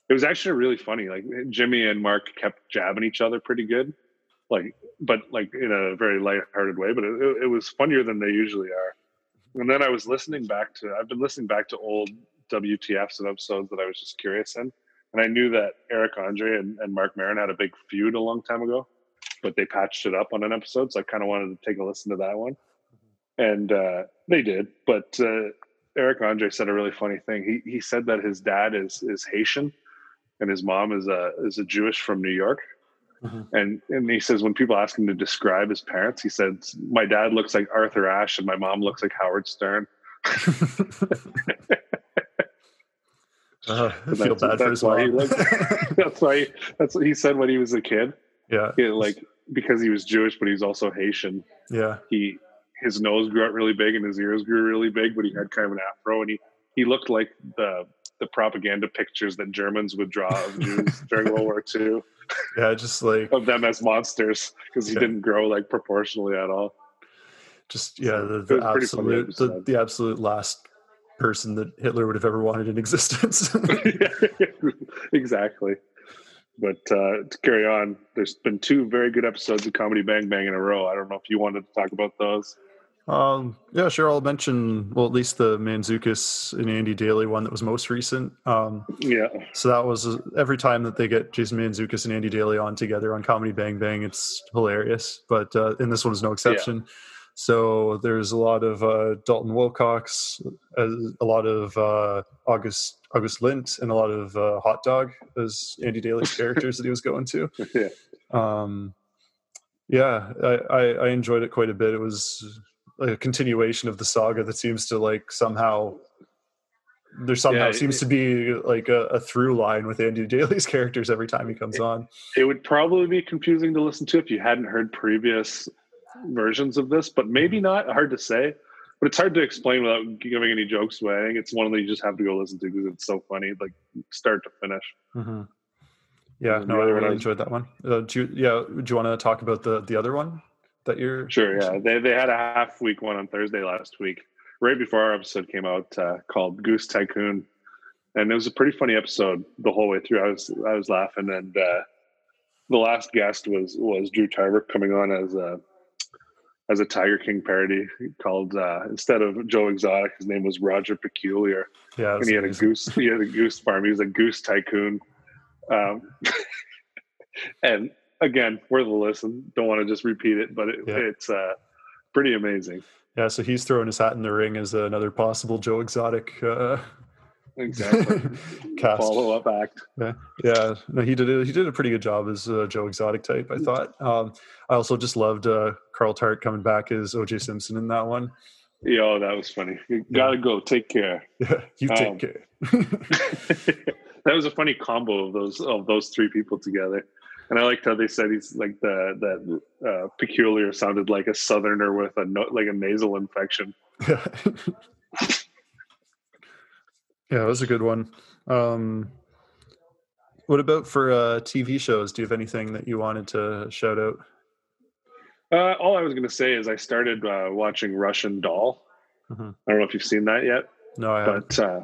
Speaker 2: it was actually really funny. Like Jimmy and Marc kept jabbing each other pretty good, like but like in a very light-hearted way. But it, it was funnier than they usually are. And then I was listening back to. I've been listening back to old WTFs and episodes that I was just curious in and I knew that Eric Andre and, and Marc Maron had a big feud a long time ago, but they patched it up on an episode. So I kind of wanted to take a listen to that one. And uh, they did. But uh, Eric Andre said a really funny thing. He, he said that his dad is, is Haitian and his mom is a, is a Jewish from New York. Mm-hmm. And and he says when people ask him to describe his parents, he said, "My dad looks like Arthur Ashe, and my mom looks like Howard Stern." *laughs* *laughs*
Speaker 1: Uh, I feel bad for his
Speaker 2: why mom. He *laughs* that's why he, that's what he said when he was a kid.
Speaker 1: Yeah,
Speaker 2: he, like because he was Jewish, but he was also Haitian.
Speaker 1: Yeah,
Speaker 2: he his nose grew out really big and his ears grew really big, but he had kind of an afro and he he looked like the the propaganda pictures that Germans would draw of *laughs* Jews during World War II.
Speaker 1: Yeah, just like
Speaker 2: of them as monsters because he yeah. didn't grow like proportionally at all.
Speaker 1: Just yeah, the, the absolute the, the absolute last person that Hitler would have ever wanted in existence. *laughs* *laughs*
Speaker 2: exactly. But uh, to carry on, there's been two very good episodes of Comedy Bang Bang in a row. I don't know if you wanted to talk about those.
Speaker 1: Um, yeah, sure. I'll mention well, at least the Mantzoukas and Andy Daly one that was most recent. Um,
Speaker 2: yeah.
Speaker 1: So that was uh, every time that they get Jason Mantzoukas and Andy Daly on together on Comedy Bang Bang, it's hilarious. But uh, and this one is no exception. Yeah. So there's a lot of uh, Dalton Wilcox, a, a lot of uh, August August Lint, and a lot of uh, Hot Dog as Andy Daly's characters that he was going to. *laughs*
Speaker 2: Yeah.
Speaker 1: Um, yeah, I, I, I enjoyed it quite a bit. It was a continuation of the saga that seems to like somehow there somehow yeah, seems it, to be like a, a, through line with Andy Daly's *laughs* characters every time he comes
Speaker 2: it,
Speaker 1: on.
Speaker 2: It would probably be confusing to listen to if you hadn't heard previous versions of this, but maybe not. Hard to say. But it's hard to explain without giving any jokes away. I think it's one that you just have to go listen to because it's so funny, like start to finish.
Speaker 1: Mm-hmm. Yeah, no, I really enjoyed that one. Uh, do you, yeah, do you want to talk about the the other one? that you're
Speaker 2: sure yeah they, they had a half week one on thursday last week right before our episode came out uh, called goose tycoon and it was a pretty funny episode the whole way through i was i was laughing and uh, the last guest was was drew tarver coming on as a as a tiger king parody called uh, instead of joe exotic his name was roger peculiar
Speaker 1: yeah
Speaker 2: and he had a goose he had a goose farm he was a goose tycoon um, *laughs* and again, worth a listen. Don't want to just repeat it, but it, yeah. it's uh, pretty amazing.
Speaker 1: Yeah, so he's throwing his hat in the ring as another possible Joe Exotic uh,
Speaker 2: exactly *laughs*
Speaker 1: cast
Speaker 2: follow up act.
Speaker 1: Yeah, yeah. No, he did. A, he did a pretty good job as a Joe Exotic type. I thought. Um, I also just loved uh, Carl Tart coming back as OJ Simpson in that one.
Speaker 2: Yeah, oh, that was funny. You gotta go. Take care. *laughs*
Speaker 1: Yeah, you take um, care. *laughs*
Speaker 2: that was a funny combo of those of those three people together. And I liked how they said he's like the that uh, peculiar sounded like a southerner with a no, like a nasal infection.
Speaker 1: Yeah, it was a good one. Um, what about for uh, TV shows? Do you have anything that you wanted to shout out?
Speaker 2: Uh, all I was going to say is I started uh, watching Russian Doll. Mm-hmm. I don't know if you've seen that yet.
Speaker 1: No, I haven't.
Speaker 2: But uh,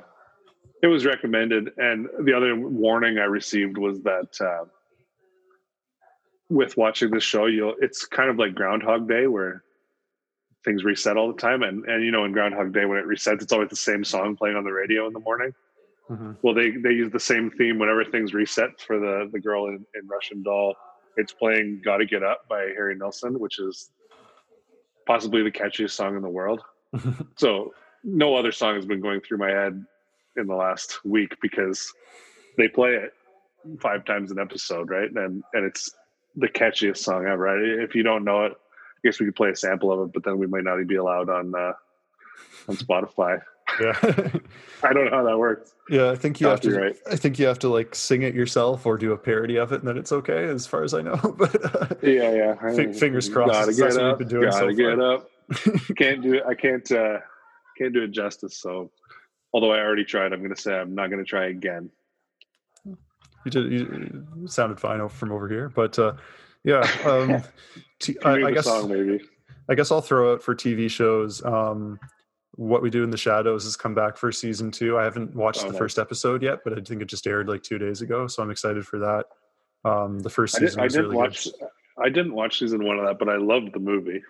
Speaker 2: it was recommended, and the other warning I received was that uh, with watching this show, you'll it's kind of like Groundhog Day where things reset all the time. And and you know, in Groundhog Day when it resets, it's always the same song playing on the radio in the morning. Mm-hmm. Well, they they use the same theme whenever things reset for the the girl in, in Russian Doll. It's playing "Gotta Get Up" by Harry Nilsson, which is possibly the catchiest song in the world. *laughs* so no other song has been going through my head in the last week because they play it five times an episode, right? And and it's the catchiest song ever. If you don't know it, I guess we could play a sample of it, but then we might not be allowed on uh, on Spotify.
Speaker 1: Yeah, *laughs*
Speaker 2: I don't know how that works.
Speaker 1: Yeah, I think you have to. Right. I think you have to like sing it yourself or do a parody of it, and then it's okay, as far as I know. *laughs* but uh,
Speaker 2: yeah, yeah,
Speaker 1: f- fingers crossed. Gotta get up.
Speaker 2: Gotta so get far. up. *laughs* can't do it. I can't. uh Can't do it justice. So, although I already tried, I'm going to say I'm not going to try again.
Speaker 1: You did. You sounded fine from over here, but uh, yeah. Um,
Speaker 2: t- I, I guess song, maybe.
Speaker 1: I guess I'll throw out for TV shows. Um, what we do in the shadows has come back for season two. I haven't watched oh, the nice. first episode yet, but I think it just aired like two days ago, so I'm excited for that. Um, the first season I, did, I didn't
Speaker 2: really watch.
Speaker 1: Good.
Speaker 2: I didn't watch season one of that, but I loved the movie.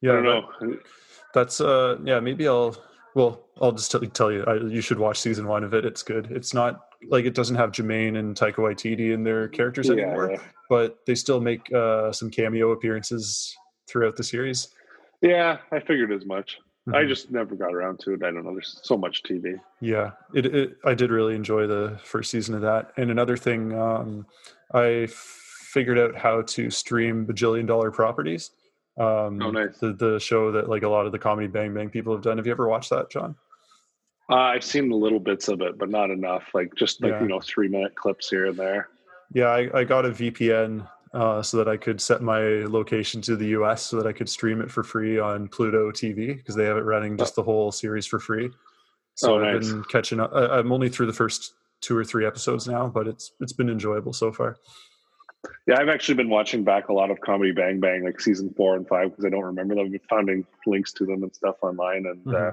Speaker 1: Yeah,
Speaker 2: I don't know.
Speaker 1: That's uh, yeah. Maybe I'll. Well, I'll just tell, tell you. I, you should watch season one of it. It's good. It's not like it doesn't have Jermaine and Taika Waititi in their characters yeah, anymore, yeah. but they still make uh, some cameo appearances throughout the series.
Speaker 2: Yeah, I figured as much. Mm-hmm. I just never got around to it. I don't know. There's so much TV.
Speaker 1: Yeah, it, it I did really enjoy the first season of that. And another thing, um, I figured out how to stream bajillion dollar properties. Um,
Speaker 2: oh, nice.
Speaker 1: The, the show that like a lot of the comedy Bang Bang people have done. Have you ever watched that, John?
Speaker 2: Uh, I've seen the little bits of it, but not enough. Like just like yeah. you know, three minute clips here and there.
Speaker 1: Yeah, I, I got a VPN uh, so that I could set my location to the US so that I could stream it for free on Pluto TV because they have it running just the whole series for free. So oh, I've been catching up. I'm only through the first two or three episodes now, but it's it's been enjoyable so far.
Speaker 2: Yeah, I've actually been watching back a lot of Comedy Bang Bang, like season four and five, because I don't remember them. I've been finding links to them and stuff online, and mm-hmm. uh,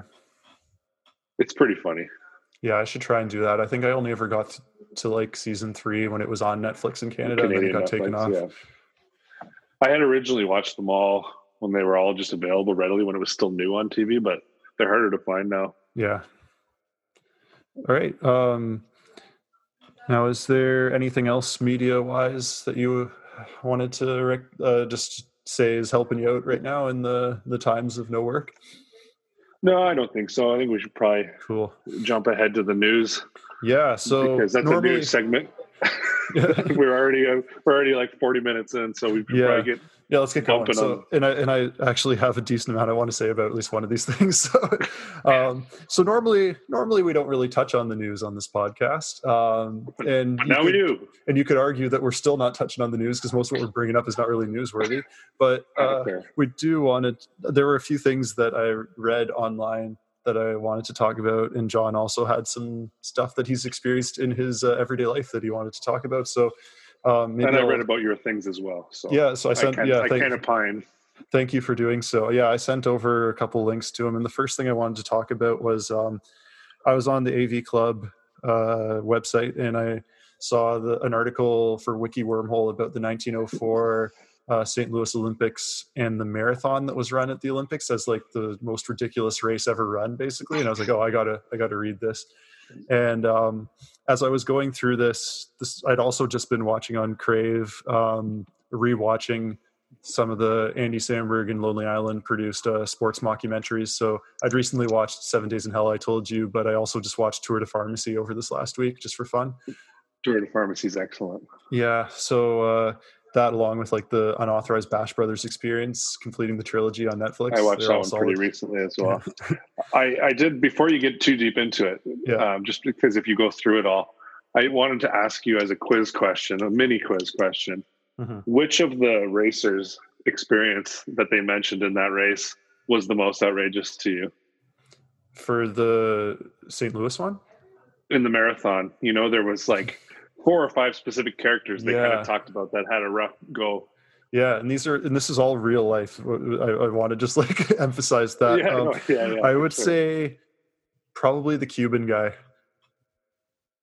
Speaker 2: it's pretty funny.
Speaker 1: Yeah, I should try and do that. I think I only ever got to, to like season three when it was on Netflix in Canada, Canadian and then it got Netflix, taken off. Yeah.
Speaker 2: I had originally watched them all when they were all just available readily when it was still new on TV, but they're harder to find now.
Speaker 1: Yeah. All right. Um, now, is there anything else media wise that you wanted to uh, just say is helping you out right now in the the times of no work?
Speaker 2: No, I don't think so. I think we should probably
Speaker 1: cool
Speaker 2: jump ahead to the news.
Speaker 1: Yeah, so
Speaker 2: because that's normally, a news segment. *laughs* *laughs* we're already uh, we're already like forty minutes in, so we
Speaker 1: yeah.
Speaker 2: probably get
Speaker 1: yeah, let's get going. So, and I and I actually have a decent amount I want to say about at least one of these *laughs* things. So, um, so normally, normally we don't really touch on the news on this podcast. Um, and
Speaker 2: now
Speaker 1: could,
Speaker 2: we do.
Speaker 1: And you could argue that we're still not touching on the news because most of what we're bringing up is not really newsworthy. But *laughs* uh, we do want to. There were a few things that I read online that I wanted to talk about, and John also had some stuff that he's experienced in his uh, everyday life that he wanted to talk about. So
Speaker 2: um, and I I'll, read about your things as well. So
Speaker 1: yeah, so I sent. I yeah,
Speaker 2: I kind of pine.
Speaker 1: Thank you for doing so. Yeah, I sent over a couple links to him, and the first thing I wanted to talk about was um, I was on the AV Club uh, website and I saw the, an article for Wiki Wormhole about the 1904 uh, St. Louis Olympics and the marathon that was run at the Olympics as like the most ridiculous race ever run, basically. And I was like, oh, I gotta, I gotta read this. And um, as I was going through this, this I'd also just been watching on Crave, um, rewatching some of the Andy Samberg and Lonely Island produced uh, sports mockumentaries. So I'd recently watched Seven Days in Hell, I told you, but I also just watched Tour de Pharmacy over this last week just for fun.
Speaker 2: Tour de Pharmacy is excellent.
Speaker 1: Yeah. So uh, that along with like the unauthorized Bash Brothers experience, completing the trilogy on Netflix.
Speaker 2: I watched that one solid. pretty recently as well. *laughs* I, I did before you get too deep into it, yeah. um, just because if you go through it all, I wanted to ask you as a quiz question, a mini quiz question, mm-hmm. which of the racers' experience that they mentioned in that race was the most outrageous to you?
Speaker 1: For the St. Louis one?
Speaker 2: In the marathon, you know, there was like four or five specific characters they yeah. kind of talked about that had a rough go.
Speaker 1: Yeah, and these are and this is all real life. I, I want to just *laughs* like emphasize that. Yeah, um, no, *laughs* yeah, yeah, I would sure. say probably the Cuban guy.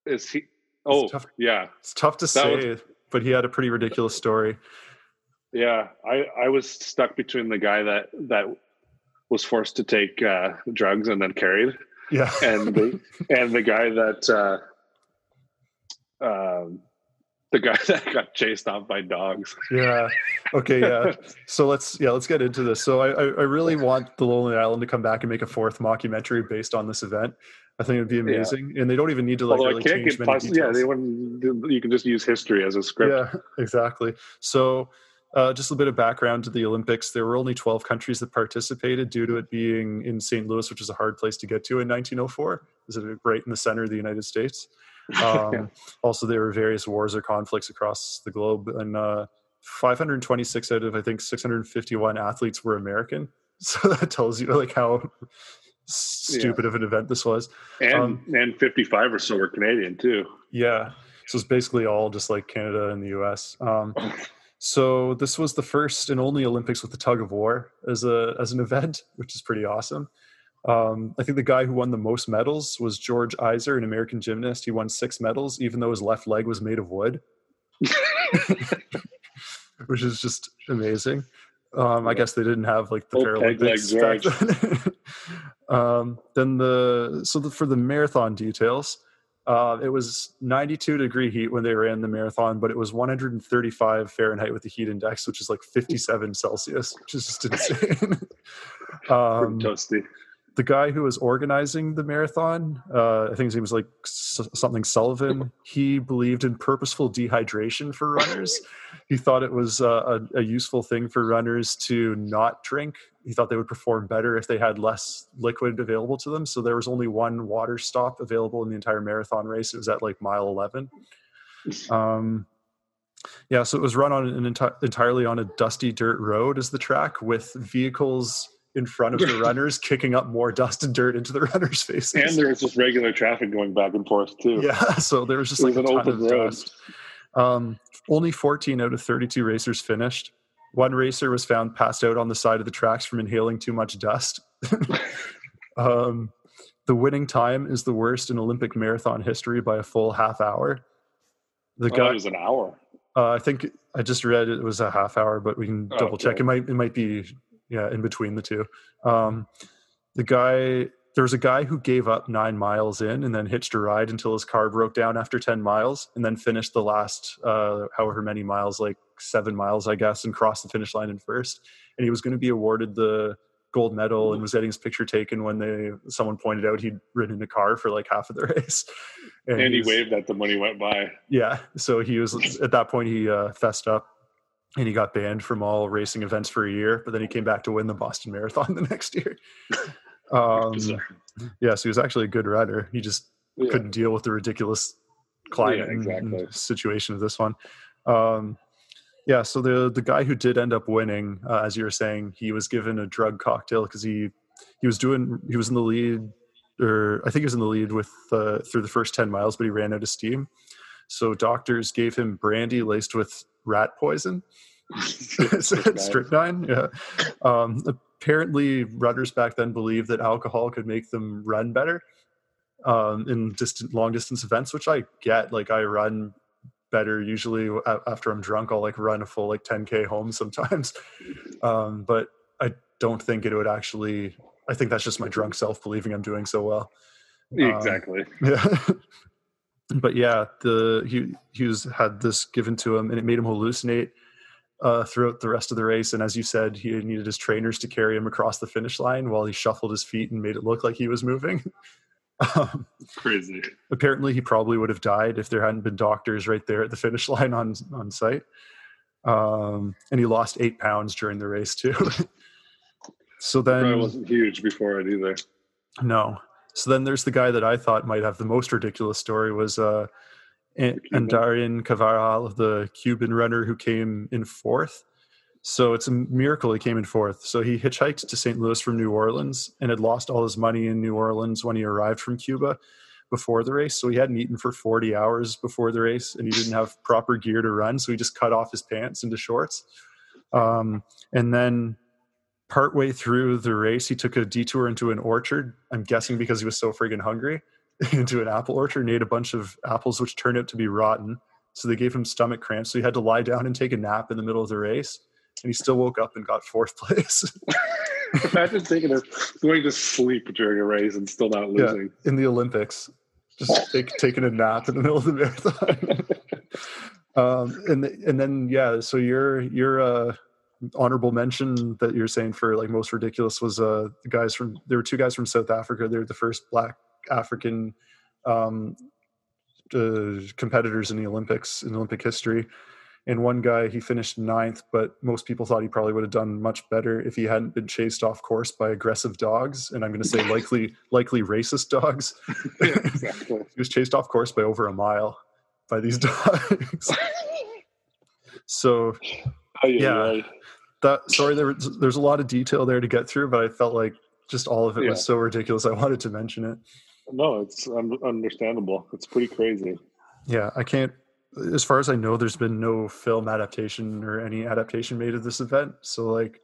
Speaker 2: Is he? Oh, it's tough, yeah.
Speaker 1: It's tough to that say, was, but he had a pretty ridiculous story.
Speaker 2: Yeah, I I was stuck between the guy that that was forced to take uh, drugs and then carried.
Speaker 1: Yeah,
Speaker 2: and the and the guy that. Uh, um, the guy *laughs* that got chased off by dogs.
Speaker 1: Yeah. Okay. Yeah. *laughs* so let's yeah let's get into this. So I I really want the Lonely Island to come back and make a fourth mockumentary based on this event. I think it'd be amazing, yeah. and they don't even need to like Although really change many details.
Speaker 2: Yeah, they wouldn't. You can just use history as a script.
Speaker 1: Yeah, *laughs* exactly. So. Uh, just a bit of background to the Olympics. There were only 12 countries that participated due to it being in St. Louis, which is a hard place to get to in 1904. Is it right in the center of the United States? *laughs* Um. Also, there were various wars or conflicts across the globe, and uh, 526 out of I think 651 athletes were American. *laughs* So that tells you like how stupid yeah. of an event this was.
Speaker 2: And um, and 55 or so were Canadian too.
Speaker 1: Yeah, so it's basically all just like Canada and the U.S. Um, so this was the first and only Olympics with the tug of war as a as an event, *laughs* which is pretty awesome. Um, I think the guy who won the most medals was George Eyser, an American gymnast. He won six medals, even though his left leg was made of wood, *laughs* which is just amazing. Um, I guess they didn't have like the Paralympics. Then. *laughs* um, then the so the, for the marathon details, uh, it was 92 degree heat when they ran the marathon, but it was 135 Fahrenheit with the heat index, which is like 57 Celsius, which is just *laughs* insane.
Speaker 2: um, toasty
Speaker 1: the guy who was organizing the marathon, uh, I think his name was like something Sullivan. *laughs* He believed in purposeful dehydration for runners. he thought it was uh, a, a, useful thing for runners to not drink. He thought they would perform better if they had less liquid available to them. So there was only one water stop available in the entire marathon race. It was at like mile 11. *laughs* Um, Yeah, so it was run on an enti- entirely on a dusty dirt road as the track with vehicles in front of the *laughs* runners kicking up more dust and dirt into the *laughs* runners' faces.
Speaker 2: And there was just regular traffic going back and forth too.
Speaker 1: Yeah, *laughs* so there was just
Speaker 2: it
Speaker 1: like
Speaker 2: was an open road. Dust.
Speaker 1: Um, only 14 out of 32 racers finished. One racer was found passed out on the side of the tracks from inhaling too much dust. um, the winning time is the worst in Olympic marathon history by a full half hour.
Speaker 2: The oh, guy was an hour.
Speaker 1: Uh, I think I just read it was a half hour, but we can oh, double check. It might it might be yeah in between the two. Um, the guy there was a guy who gave up nine miles in and then hitched a ride until his car broke down after 10 miles and then finished the last uh, however many miles like seven miles i guess and crossed the finish line in first. And he was going to be awarded the gold medal and was getting his picture taken when they someone pointed out he'd ridden a car for like half of the *laughs* race.
Speaker 2: And, and he waved at them when he went by.
Speaker 1: Yeah so he was at that point he uh, fessed up and he got banned from all racing events for a year but then he came back to win the boston marathon *laughs* the next year um, yeah so he was actually a good rider. he just yeah. couldn't deal with the ridiculous climate yeah, exactly. situation of this one um, yeah, so the the guy who did end up winning, uh, as you were saying, he was given a drug cocktail because he he was doing he was in the lead, or I think he was in the lead with uh, through the first ten miles, but he ran out of steam. So doctors gave him brandy laced with rat poison, *laughs* *laughs* strychnine. Yeah. Um, apparently, runners back then believed that alcohol could make them run better um, in distant long distance events, which I get. Like I run better usually after i'm drunk i'll like run a full like 10k home sometimes *laughs* um, but i don't think it would actually i think that's just my drunk self believing i'm doing so well
Speaker 2: exactly um,
Speaker 1: yeah but yeah the he he was had this given to him and it made him hallucinate uh, throughout the rest of the race and as you said he needed his trainers to carry him across the finish line while he shuffled his feet and made it look like he was moving *laughs*
Speaker 2: Um, Crazy.
Speaker 1: Apparently, he probably would have died if there hadn't been doctors right there at the finish *laughs* line on on site. Um, and he lost eight pounds during the race too. *laughs* so then,
Speaker 2: I wasn't huge before it either.
Speaker 1: No. So then there's the guy that I thought might have the most ridiculous story was uh, Andarín Carvajal, the Cuban runner who came in fourth. So it's a miracle he came in fourth. So he hitchhiked to St. Louis from New Orleans and had lost all his money in New Orleans when he arrived from Cuba before the race. So he hadn't eaten for 40 hours before the race and he didn't have proper gear to run. So he just cut off his pants into shorts. Um, and then partway through the race, he took a detour into an orchard. I'm guessing because he was so friggin' hungry, *laughs* into an apple orchard and ate a bunch of apples, which turned out to be rotten. So they gave him stomach cramps. So he had to lie down and take a nap in the middle of the race and he still woke up and got fourth *laughs* place. *laughs*
Speaker 2: Imagine taking a going to sleep during a race and still not losing
Speaker 1: yeah, in the Olympics. Just take, taking a nap in the middle of the marathon. um, and and then yeah, so your your uh, honorable mention that you're saying for like most ridiculous was uh the guys from there were two guys from South Africa. They're the first Black African um, uh, competitors in the Olympics in Olympic history and one guy he finished ninth but most people thought he probably would have done much better if he hadn't been chased off course by aggressive dogs and i'm going to say likely *laughs* likely racist dogs *laughs* yeah, exactly. *laughs* he was chased off course by over a mile by these dogs so oh, yeah, yeah that sorry there, there's a lot of detail there to get through but i felt like just all of it yeah. was so ridiculous i wanted to mention it
Speaker 2: no it's understandable it's pretty crazy
Speaker 1: yeah i can't as far as I know, there's been no film adaptation or any adaptation made of this event. So, like,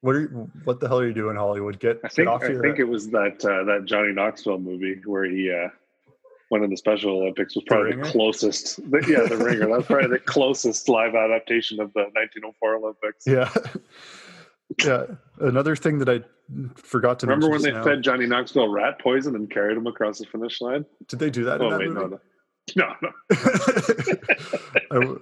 Speaker 1: what are you, what the hell are you doing, Hollywood? Get
Speaker 2: I think
Speaker 1: get off
Speaker 2: I think it was that uh, that Johnny Knoxville movie where he uh, went in the Special Olympics was probably the, the closest. The, yeah, the Ringer. That's probably the *laughs* closest live adaptation of the 1904 Olympics.
Speaker 1: Yeah. Yeah. Another thing that I forgot to
Speaker 2: remember when they now, fed Johnny Knoxville rat poison and carried him across the finish line.
Speaker 1: Did they do that?
Speaker 2: Oh
Speaker 1: that
Speaker 2: wait,
Speaker 1: movie?
Speaker 2: no, no. No, no. *laughs*
Speaker 1: I,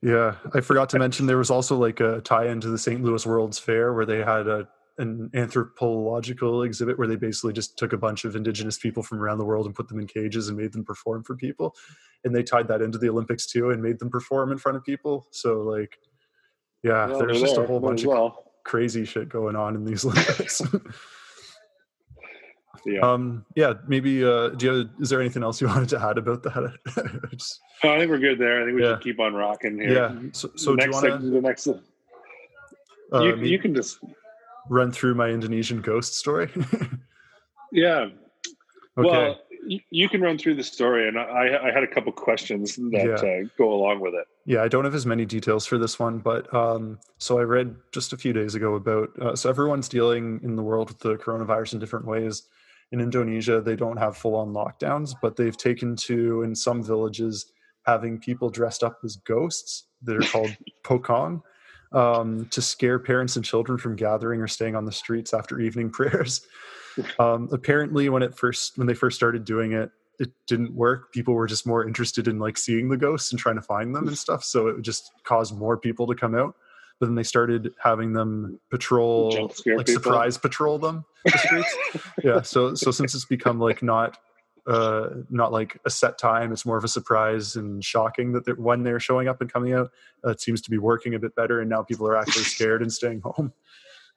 Speaker 1: yeah, I forgot to mention there was also like a tie-in to the St. Louis World's Fair where they had a an anthropological exhibit where they basically just took a bunch of indigenous people from around the world and put them in cages and made them perform for people and they tied that into the olympics too and made them perform in front of people so like yeah well, there's just there. a whole bunch well. of crazy shit going on in these *laughs* olympics yeah. Um, yeah, maybe. Uh, do you have, is there anything else you wanted to add about that?
Speaker 2: Just, oh, I think we're good there. I think we yeah. should keep on rocking here.
Speaker 1: Yeah. So, so
Speaker 2: next,
Speaker 1: wanna,
Speaker 2: the next. Uh, you, you can just
Speaker 1: run through my Indonesian ghost story. *laughs*
Speaker 2: yeah. Okay. Well, you can run through the story, and I, I had a couple questions that yeah. uh, go along with it.
Speaker 1: Yeah, I don't have as many details for this one, but um, so I read just a few days ago about uh, so everyone's dealing in the world with the coronavirus in different ways. In Indonesia, they don't have full on lockdowns, but they've taken to in some villages having people dressed up as ghosts that are called *laughs* pocong um, to scare parents and children from gathering or staying on the streets after evening *laughs* prayers. Um, apparently, when it first when they first started doing it, it didn't work. People were just more interested in like seeing the ghosts and trying to find them and stuff. So it would just caused more people to come out. But then they started having them patrol, like people. surprise patrol them the streets. *laughs* yeah. So so since it's become like not uh not like a set time it's more of a surprise and shocking that they're, when they're showing up and coming out uh, it seems to be working a bit better and now people are actually *laughs* scared and staying home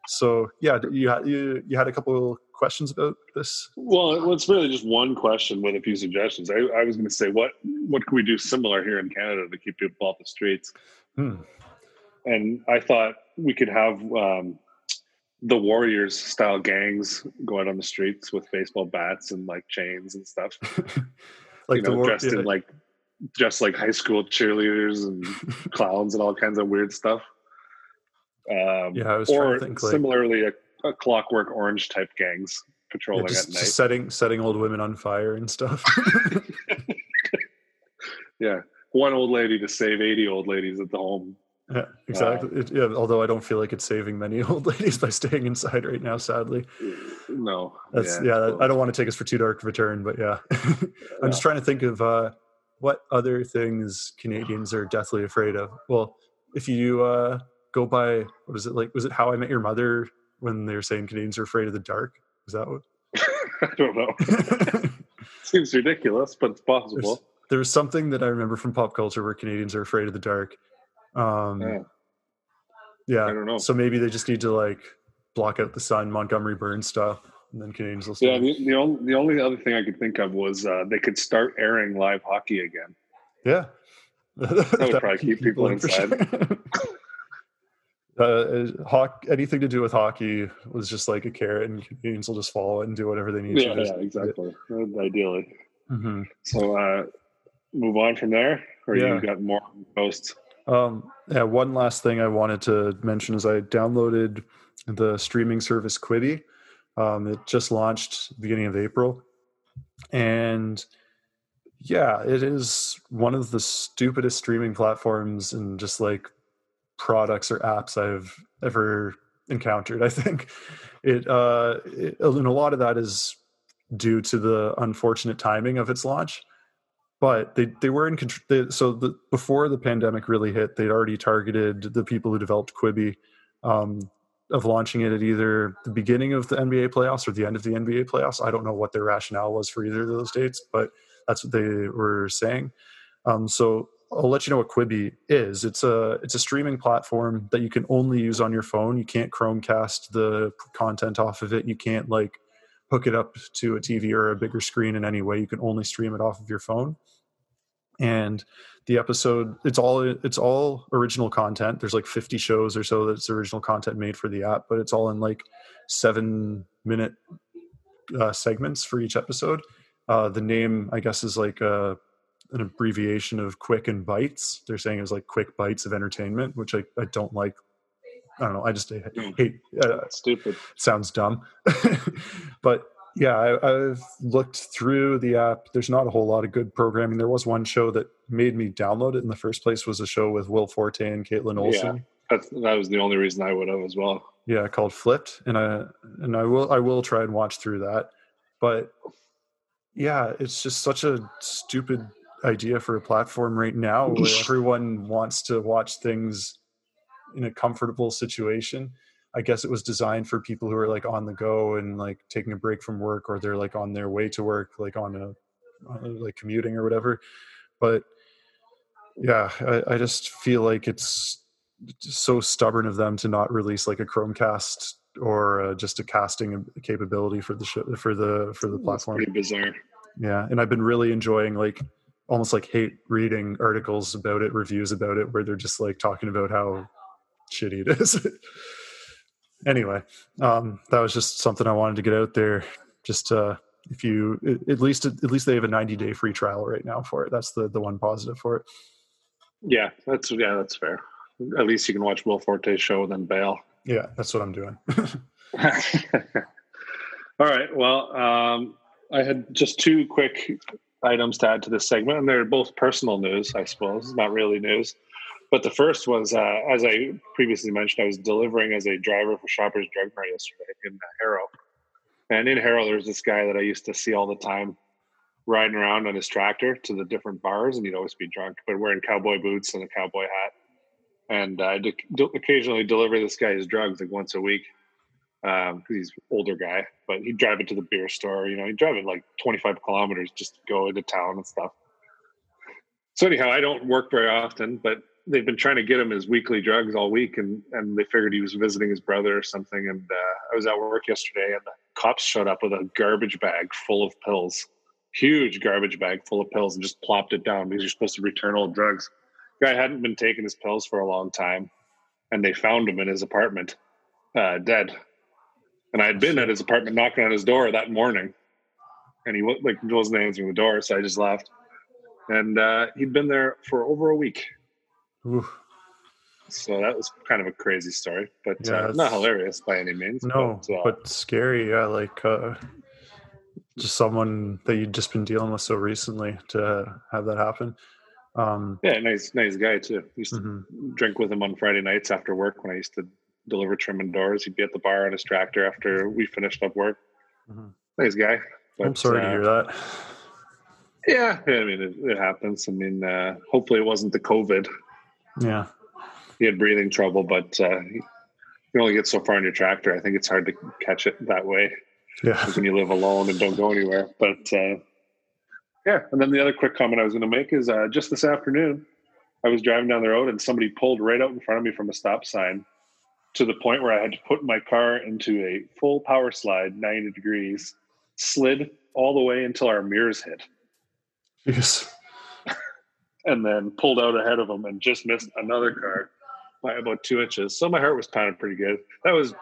Speaker 1: so yeah you had you, you had a couple questions about this?
Speaker 2: Well, it's really just one question with a few suggestions. I, I was going to say, what what can we do similar here in Canada to keep people off the streets? Hmm. And I thought we could have um, the Warriors style gangs go out on the streets with baseball bats and like chains and stuff, *laughs* like you know, war- dressed yeah. in like just like high school cheerleaders and *laughs* clowns and all kinds of weird stuff.
Speaker 1: Um, yeah, I was or think,
Speaker 2: like... similarly a a Clockwork Orange type gangs patrolling
Speaker 1: yeah, just,
Speaker 2: at night,
Speaker 1: setting setting old women on fire and stuff. *laughs*
Speaker 2: yeah, one old lady to save eighty old ladies at the home.
Speaker 1: Yeah, exactly. Uh, it, yeah, although I don't feel like it's saving many *laughs* old ladies by staying inside right now. Sadly,
Speaker 2: no.
Speaker 1: That's yeah. yeah I don't want to take us for too dark of a turn, but yeah, *laughs* I'm yeah. just trying to think of uh, what other things Canadians are deathly afraid of. Well, if you uh, go by what is it like? Was it How I Met Your Mother when they were saying Canadians are afraid of the dark? Is that what? *laughs*
Speaker 2: I don't know. Seems ridiculous, but it's possible.
Speaker 1: There's, there was something that I remember from pop culture where Canadians are afraid of the dark. Um, yeah. yeah.
Speaker 2: I don't know.
Speaker 1: So maybe they just need to like block out the sun, Montgomery Burns style, and then Canadians will.
Speaker 2: Yeah. The, the, only the only other thing I could think of was uh, they could start airing live hockey again.
Speaker 1: Yeah. *laughs*
Speaker 2: that would probably keep people, people inside. *laughs*
Speaker 1: uh, hawk, anything to do with hockey was just like a carrot, and Canadians will just follow it and do whatever they need
Speaker 2: yeah,
Speaker 1: to.
Speaker 2: Yeah, exactly. Ideally. Mm-hmm. So, uh, move on from there, or yeah. you got more posts?
Speaker 1: Um, yeah, one last thing I wanted to mention is I downloaded the streaming service Quibi. Um, it just launched beginning of April, and yeah, it is one of the stupidest streaming platforms and just like products or apps I've ever encountered. I think it, uh, it, and a lot of that is due to the unfortunate timing of its launch. But they, they were in control. So the, before the pandemic really hit, they'd already targeted the people who developed Quibi um, of launching it at either the beginning of the NBA playoffs or the end of the NBA playoffs. I don't know what their rationale was for either of those dates, but that's what they were saying. Um, so I'll let you know what Quibi is. It's a it's a streaming platform that you can only use on your phone. You can't Chromecast the content off of it. You can't like hook it up to a TV or a bigger screen in any way. You can only stream it off of your phone. And the episode it's all it's all original content. There's like 50 shows or so that's original content made for the app, but it's all in like 7 minute uh, segments for each episode. Uh, the name I guess is like a an abbreviation of quick and bites. They're saying it was like quick bites of entertainment, which I, I don't like. I don't know. I just hate. hate
Speaker 2: uh, Stupid.
Speaker 1: Sounds dumb, *laughs* but yeah, I, have looked through the app. There's not a whole lot of good programming. There was one show that made me download it in the first place. Was a show with Will Forte and Kaitlin Olson. Yeah,
Speaker 2: that's, that was the only reason I would have as well.
Speaker 1: Yeah, called Flipped, and I and I will I will try and watch through that, but yeah, it's just such a stupid idea for a platform right now where *laughs* everyone wants to watch things in a comfortable situation. I guess it was designed for people who are like on the go and like taking a break from work or they're like on their way to work, like on a, like commuting or whatever. But yeah, I, I just feel like it's so stubborn of them to not release like a Chromecast or uh, just a casting capability for the show for the for the platform.
Speaker 2: pretty bizarre.
Speaker 1: Yeah, and I've been really enjoying like almost like hate reading articles about it, reviews about it, where they're just like talking about how shitty it is. *laughs* anyway, um, that was just something I wanted to get out there. Just uh, if you at least at least they have a 90 day free trial right now for it. That's the the one positive for it.
Speaker 2: Yeah, that's yeah, that's fair. At least you can watch Will Forte's show and then bail.
Speaker 1: Yeah, that's what I'm doing. *laughs*
Speaker 2: All right. Well, um, I had just two quick items to add to this segment, and they're both personal news, I suppose, It's not really news. But the first was, uh, as I previously mentioned, I was delivering as a driver for Shoppers Drug Mart yesterday in Harrow. And in Harrow, there's this guy that I used to see all the time riding around on his tractor to the different bars, and he'd always be drunk, but wearing cowboy boots and a cowboy hat. And I would occasionally deliver this guy his drugs like once a week because um, he's older guy, but he'd drive it to the beer store. You know, he'd drive it like 25 kilometers just to go into town and stuff. So anyhow, I don't work very often, but they've been trying to get him his weekly drugs all week, and and they figured he was visiting his brother or something. And uh, I was at work yesterday, and the cops showed up with a garbage bag full of pills, huge garbage bag full of pills, and just plopped it down because you're supposed to return all drugs. Guy hadn't been taking his pills for a long time, and they found him in his apartment, uh, dead. And I had been at his apartment knocking on his door that morning, and he like wasn't answering the door, so I just left. And uh, he'd been there for over a week. Oof. So that was kind of a crazy story, but yeah, uh, not hilarious by any means.
Speaker 1: No, but, uh, but scary. Yeah, like uh, just someone that you'd just been dealing with so recently to have that happen. Um,
Speaker 2: yeah, nice, nice guy too. Used to mm-hmm. drink with him on Friday nights after work when I used to deliver trim and doors. He'd be at the bar on his tractor after we finished up work. Mm-hmm. Nice guy.
Speaker 1: But, I'm sorry uh, to hear that.
Speaker 2: Yeah, I mean it, it happens. I mean, uh, hopefully it wasn't the COVID.
Speaker 1: Yeah,
Speaker 2: he had breathing trouble, but uh, you only get so far on your tractor. I think it's hard to catch it that way.
Speaker 1: Yeah,
Speaker 2: when you live alone and don't go anywhere. But uh, yeah, and then the other quick comment I was going to make is uh, just this afternoon, I was driving down the road and somebody pulled right out in front of me from a stop sign to the point where I had to put my car into a full power slide, 90 degrees, slid all the way until our mirrors hit.
Speaker 1: Yes.
Speaker 2: And then pulled out ahead of them and just missed another car by about two inches. So my heart was pounding pretty good. That was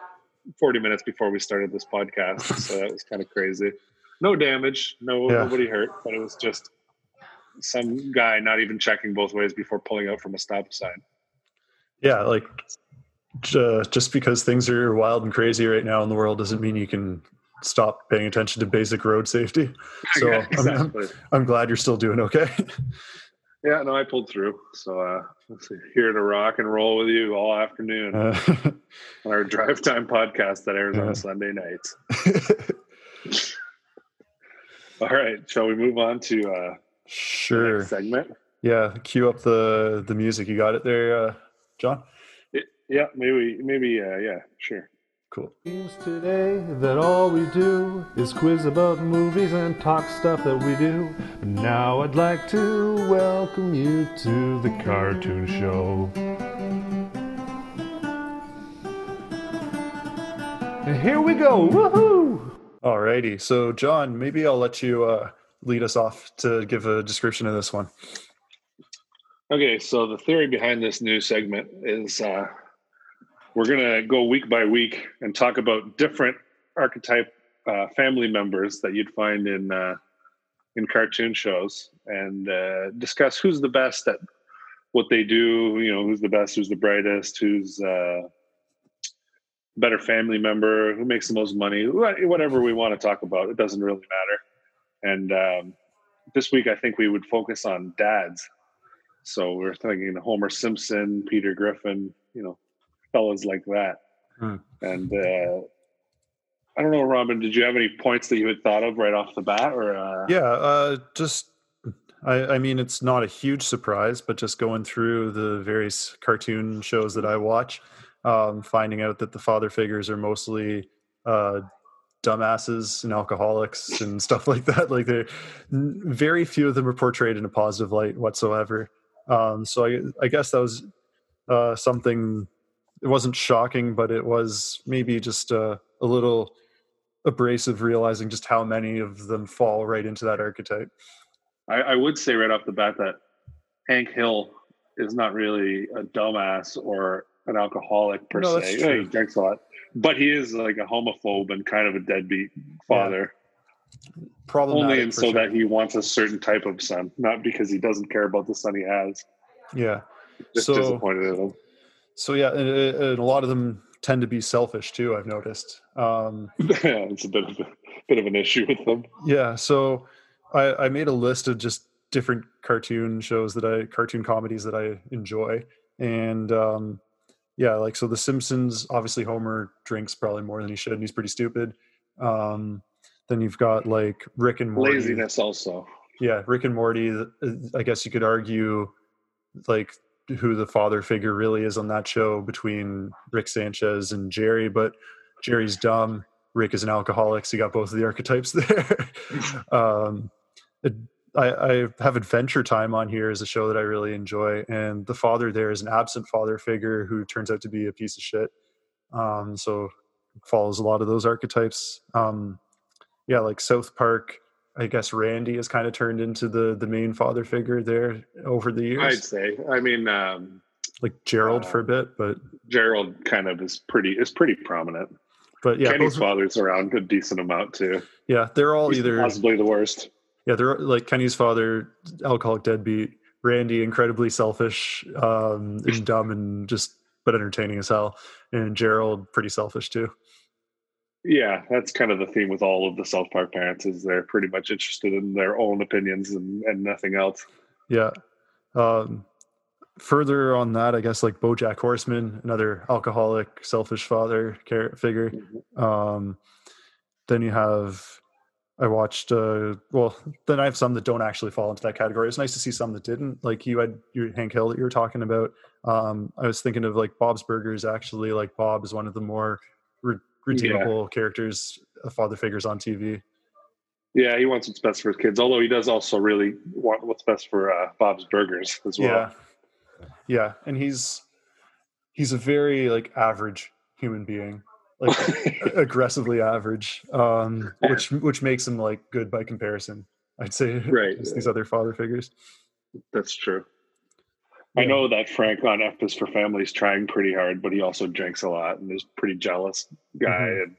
Speaker 2: 40 minutes before we started this podcast. *laughs* so that was kind of crazy. No damage, no yeah. nobody hurt, but it was just some guy not even checking both ways before pulling out from a stop sign.
Speaker 1: Yeah, like uh, just because things are wild and crazy right now in the world doesn't mean you can stop paying attention to basic road safety. *laughs* So yeah, exactly. I'm, I'm, glad you're still doing okay. *laughs*
Speaker 2: yeah, no, I pulled through. So uh, let's see, here to rock and roll with you all afternoon uh, on our drive time podcast that airs on Sunday nights. *laughs* all right, shall we move on to uh,
Speaker 1: sure
Speaker 2: segment?
Speaker 1: Yeah, cue up the the music. You got it there, uh, John.
Speaker 2: Yeah, maybe, maybe, uh, yeah, sure.
Speaker 1: Cool.
Speaker 3: Today that all we do is quiz about movies and talk stuff that we do. Now I'd like to welcome you to the cartoon show. And here we go. Woohoo!
Speaker 1: Alrighty. So, John, maybe I'll let you uh, lead us off to give a description of this one.
Speaker 2: Okay, so the theory behind this new segment is uh, we're going to go week by week and talk about different archetype uh, family members that you'd find in uh, in cartoon shows and uh, discuss who's the best at what they do. You know, who's the best, who's the brightest, who's uh, better family member, who makes the most money, whatever we want to talk about. It doesn't really matter. And um, this week, I think we would focus on dads. So we're thinking Homer Simpson, Peter Griffin, you know, fellas like that. Hmm. And uh, I don't know, Robin, did you have any points that you had thought of right off the bat, or? Uh...
Speaker 1: Yeah, uh, just I, I, mean, it's not a huge surprise, but just going through the various cartoon shows that I watch, um, finding out that the father figures are mostly uh, dumbasses and alcoholics and *laughs* stuff like that. Like, they very few of them are portrayed in a positive light whatsoever. Um, so I, I guess that was uh, something it wasn't shocking, but it was maybe just a, a little abrasive realizing just how many of them fall right into that archetype.
Speaker 2: I, I would say right off the bat that Hank Hill is not really a dumbass or an alcoholic per no, se. Yeah, he drinks a lot, but he is like a homophobe and kind of a deadbeat father. Yeah. Only and so sure. that he wants a certain type of son, not because he doesn't care about the son he has.
Speaker 1: Yeah,
Speaker 2: just so, disappointed in him.
Speaker 1: So yeah, and, and, a lot of them tend to be selfish too. I've noticed. Um,
Speaker 2: yeah, *laughs* it's a bit of a bit of an issue with them.
Speaker 1: Yeah, so I, I made a list of just different cartoon shows that I cartoon comedies that I enjoy, and um, yeah, like so The Simpsons. Obviously, Homer drinks probably more than he should, and he's pretty stupid. Um, then you've got like Rick and Morty.
Speaker 2: Laziness also.
Speaker 1: Yeah, Rick and Morty. Uh, I guess you could argue like who the father figure really is on that show between Rick Sanchez and Jerry, but Jerry's dumb. Rick is an alcoholic, so you got both of the archetypes *laughs* there. um, it, I, I, have Adventure Time on here as a show that I really enjoy, and the father there is an absent father figure who turns out to be a piece of shit. Um, so follows a lot of those archetypes. Um, yeah, like South Park. I guess Randy has kind of turned into the the main father figure there over the years.
Speaker 2: I'd say. I mean, um,
Speaker 1: like Gerald uh, for a bit, but
Speaker 2: Gerald kind of is pretty is pretty prominent. But yeah, Kenny's father's around a decent amount too.
Speaker 1: Yeah, they're all He's either
Speaker 2: possibly the worst.
Speaker 1: Yeah, they're like Kenny's father, alcoholic deadbeat. Randy, incredibly selfish um, and *laughs* dumb and just but entertaining as hell. And Gerald, pretty selfish too.
Speaker 2: Yeah, that's kind of the theme with all of the South Park parents is they're pretty much interested in their own opinions and, and nothing else.
Speaker 1: Yeah. Um, further on that, I guess like BoJack Horseman, another alcoholic, selfish father figure. Mm-hmm. Um, then you have I watched uh well then I have some that don't actually fall into that category. It's nice to see some that didn't. Like you had your Hank Hill that you were talking about. Um I was thinking of like Bob's Burgers actually like Bob is one of the more re- redeemable yeah. characters uh, father figures on TV.
Speaker 2: Yeah, he wants what's best for his kids. Although he does also really want what's best for uh, Bob's Burgers as well.
Speaker 1: Yeah, yeah, and he's he's a very like average human being, like *laughs* aggressively average, um, which which makes him like good by comparison. I'd say
Speaker 2: right
Speaker 1: these other father figures.
Speaker 2: That's true. Yeah. I know that Frank on F is for Family's trying pretty hard, but he also drinks a lot and is pretty jealous guy mm-hmm. and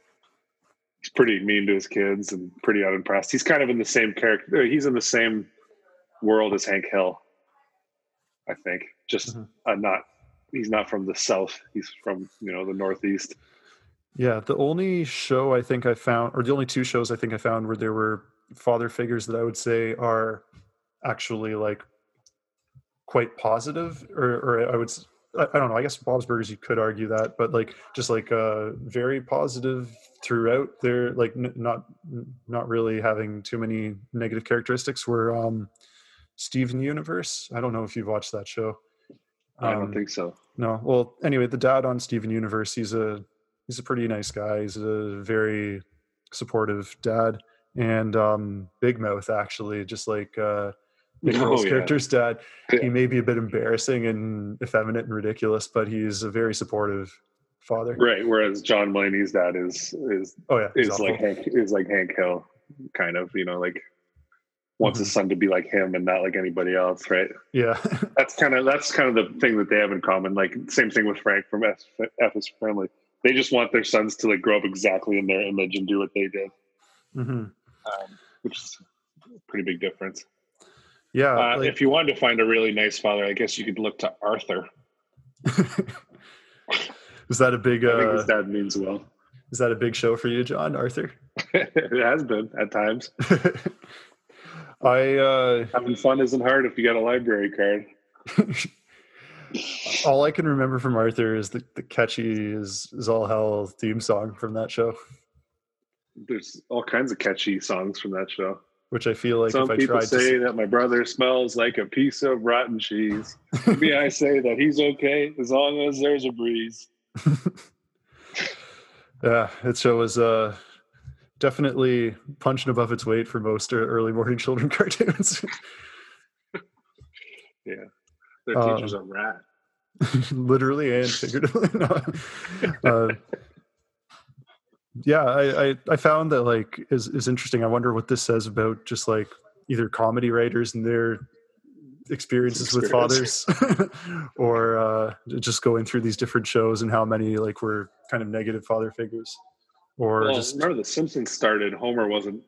Speaker 2: he's pretty mean to his kids and pretty unimpressed. He's kind of in the same character. He's in the same world as Hank Hill, I think. Just mm-hmm. uh, not. He's not from the south. He's from you know the northeast.
Speaker 1: Yeah, the only show I think I found, or the only two shows I think I found where there were father figures that I would say are actually like quite positive, or, or I would I don't know. I guess Bob's Burgers, you could argue that, but like just like uh, very positive throughout. They're like n- not not really having too many negative characteristics. Were um, Steven Universe. I don't know if you've watched that show.
Speaker 2: Um, I don't um, think so.
Speaker 1: No. Well, anyway, the dad on Steven Universe. He's a he's a pretty nice guy. He's a very supportive dad, and um, Big Mouth actually, just like. Uh, Nicholas *laughs* oh, character's dad. Yeah. He may be a bit embarrassing and effeminate and ridiculous, but he's a very supportive father.
Speaker 2: Right. Whereas John Mulaney's dad is is
Speaker 1: oh yeah
Speaker 2: is like Hank is like Hank Hill, kind of you know like wants mm-hmm. his son to be like him and not like anybody else, right?
Speaker 1: Yeah. *laughs*
Speaker 2: that's kind of that's kind of the thing that they have in common. Like same thing with Frank from F, F is Family. They just want their sons to like grow up exactly in their image and do what they did, mm-hmm. um, which is a pretty big difference.
Speaker 1: Yeah.
Speaker 2: Uh, like, if you wanted to find a really nice father, I guess you could look to Arthur. *laughs*
Speaker 1: is that a big?
Speaker 2: Uh, I think his dad means well.
Speaker 1: Is that a big show for you, John Arthur? *laughs*
Speaker 2: it has been at times. *laughs*
Speaker 1: I uh,
Speaker 2: having fun isn't hard if you got a library card.
Speaker 1: all I can remember from Arthur is the, the catchy is is all hell theme song from that show.
Speaker 2: There's all kinds of catchy songs from that show
Speaker 1: which I feel like
Speaker 2: some people say to... that my brother smells like a piece of rotten cheese. Me, I *laughs* say that he's okay as long as there's a breeze. *laughs*
Speaker 1: yeah, it show was uh, definitely punching above its weight for most early morning children *laughs* cartoons.
Speaker 2: yeah, their teacher's um, a rat.
Speaker 1: literally and figuratively. uh, yeah, I, I, I found that like is is interesting. I wonder what this says about just like either comedy writers and their experiences with fathers, *laughs* or uh, just going through these different shows and how many like were kind of negative father figures. Or
Speaker 2: well,
Speaker 1: just
Speaker 2: remember the Simpsons started. Homer wasn't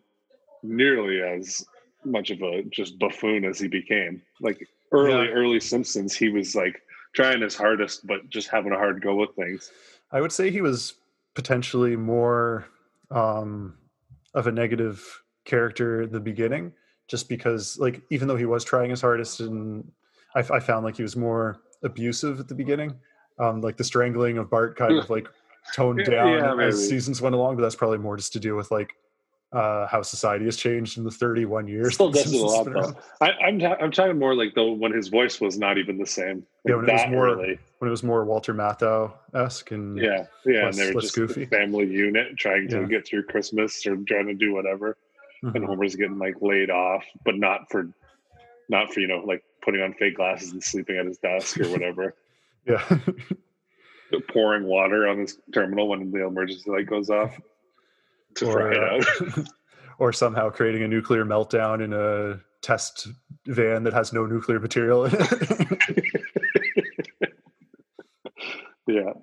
Speaker 2: nearly as much of a just buffoon as he became. Like early yeah. early Simpsons, he was like trying his hardest, but just having a hard go with things.
Speaker 1: I would say he was potentially more um, of a negative character in the beginning, just because, like, even though he was trying his hardest, and I, I found like he was more abusive at the beginning. Um, like the strangling of Bart kind of like toned *laughs* down yeah, as seasons went along, but that's probably more just to do with like uh, how society has changed in the 31 years.
Speaker 2: Still does *laughs* it a lot though. I, am I'm, I'm talking more like though when his voice was not even the same.
Speaker 1: Like yeah, when it was more early. when it was more Walter Matthau esque and
Speaker 2: yeah, yeah, less, and they were just goofy. family unit trying to yeah. get through Christmas or trying to do whatever. Mm-hmm. And Homer's getting like laid off, but not for not for you know like putting on fake glasses and sleeping at his desk or whatever. *laughs*
Speaker 1: yeah. *laughs*
Speaker 2: pouring water on his terminal when the emergency light goes off to or, uh, *laughs*
Speaker 1: or somehow creating a nuclear meltdown in a test van that has no nuclear material in it. *laughs*
Speaker 2: yeah.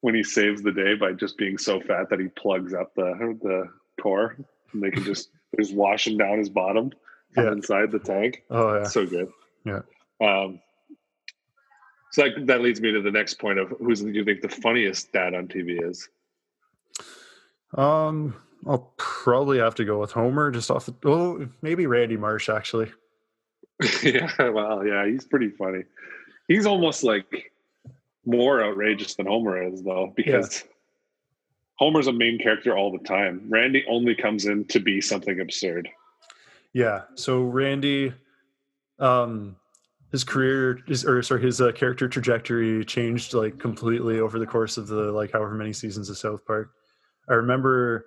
Speaker 2: When he saves the day by just being so fat that he plugs up the the core and they can just *laughs* just washing down his bottom yeah. inside the tank.
Speaker 1: Oh yeah.
Speaker 2: So good.
Speaker 1: Yeah.
Speaker 2: Um so that, that leads me to the next point of who's do you think the funniest dad on TV is?
Speaker 1: Um, I'll probably have to go with Homer just off the. Oh, maybe Randy Marsh actually. *laughs*
Speaker 2: yeah, well, yeah, he's pretty funny. He's almost like more outrageous than Homer is, though, because yeah. Homer's a main character all the time. Randy only comes in to be something absurd.
Speaker 1: Yeah. So Randy, um, his career is, or sorry, his uh, character trajectory changed like completely over the course of the like however many seasons of South Park. I remember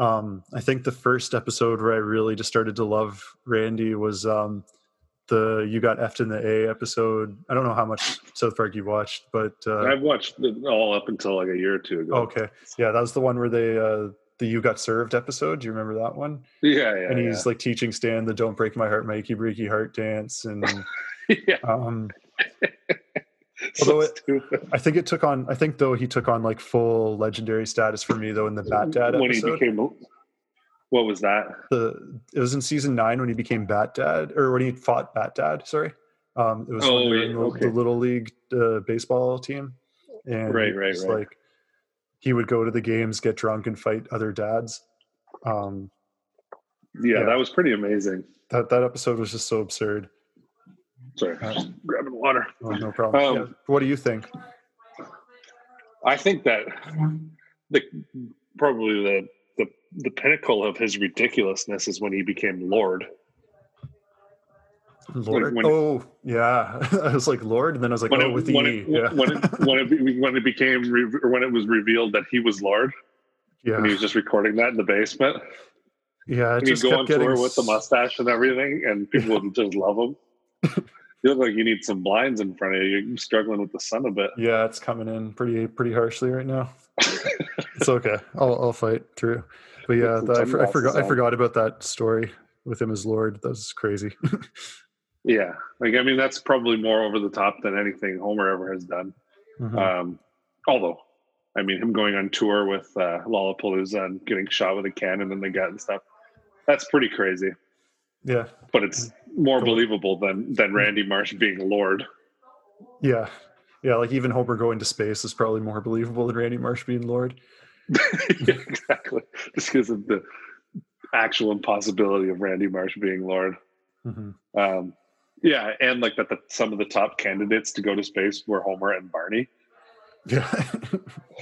Speaker 1: um, I think the first episode where I really just started to love Randy was um, the "You Got Effed in the A" episode. I don't know how much South Park you watched, but uh,
Speaker 2: I've watched it all up until like a year or two ago.
Speaker 1: Okay, yeah, that was the one where they uh, the "You Got Served" episode. Do you remember that one?
Speaker 2: Yeah, yeah.
Speaker 1: And he's
Speaker 2: yeah.
Speaker 1: like teaching Stan the "Don't Break My Heart, Mikey Breaky Heart" dance, and *laughs*
Speaker 2: yeah.
Speaker 1: Um, *laughs* Although it, I think it took on, I think though he took on like full legendary status for me though in the Bat Dad when episode. he became,
Speaker 2: what was that?
Speaker 1: The it was in season nine when he became Bat Dad or when he fought Bat Dad. Sorry, um, it was oh, the, okay. the, little league uh, baseball team, and
Speaker 2: right, right, right.
Speaker 1: Like he would go to the games, get drunk, and fight other dads. Um,
Speaker 2: yeah, yeah, that was pretty amazing.
Speaker 1: That that episode was just so absurd.
Speaker 2: Sorry, uh, grabbing water.
Speaker 1: Oh, no problem. Um, yeah. What do you think?
Speaker 2: I think that the probably the, the the pinnacle of his ridiculousness is when he became
Speaker 1: Lorde. Lorde. Oh, yeah. *laughs* I was like Lorde, and then I was like,
Speaker 2: when
Speaker 1: oh, it, with the
Speaker 2: when
Speaker 1: E.
Speaker 2: It,
Speaker 1: yeah.
Speaker 2: when it when it when it became or when it was revealed that he was Lorde.
Speaker 1: Yeah.
Speaker 2: And he was just recording that in the basement.
Speaker 1: Yeah,
Speaker 2: and he'd go on tour with the mustache and everything, and people would just love him. *laughs* You look like you need some blinds in front of you. You're struggling with the sun a bit.
Speaker 1: Yeah, it's coming in pretty pretty harshly right now. *laughs* it's okay. I'll I'll fight through. But yeah, the, I, for, I, forgot I forgot about that story with him as Lorde. That was crazy. *laughs*
Speaker 2: yeah, like I mean, that's probably more over the top than anything Homer ever has done. Mm-hmm. Um, although, I mean, him going on tour with uh, Lollapalooza and getting shot with a cannon in the gut and stuff. That's pretty crazy.
Speaker 1: Yeah,
Speaker 2: but it's more believable than than Randy Marsh being Lorde.
Speaker 1: Yeah, yeah. Like even Homer going to space is probably more believable than Randy Marsh being Lorde.
Speaker 2: yeah, *laughs* exactly, just because of the actual impossibility of Randy Marsh being Lorde. Mm-hmm. Um, yeah, and like that, the, some of the top candidates to go to space were Homer and Barney.
Speaker 1: Yeah,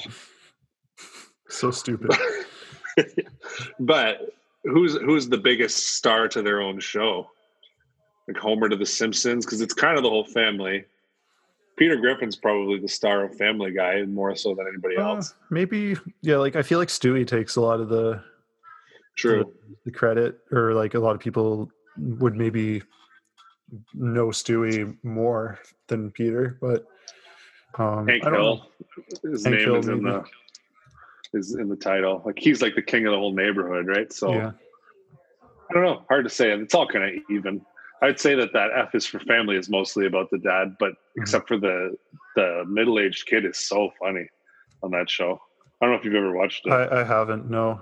Speaker 1: *laughs* so stupid. *laughs*
Speaker 2: but who's who's the biggest star to their own show? Like Homer to The Simpsons, because it's kind of the whole family. Peter Griffin's probably the star of Family Guy, more so than anybody uh, else.
Speaker 1: Maybe, yeah. Like I feel like Stewie takes a lot of the
Speaker 2: true
Speaker 1: the, the credit, or like a lot of people would maybe know Stewie more than Peter, but
Speaker 2: Um, Hank Hill, his Hank name Hill, is in the is in the title. Like he's like the king of the whole neighborhood, right? So yeah. I don't know. Hard to say. It's all kind of even. I'd say that that F is for family is mostly about the dad, but mm-hmm. except for the the middle aged kid is so funny on that show. I don't know if you've ever watched it.
Speaker 1: I, I haven't. No.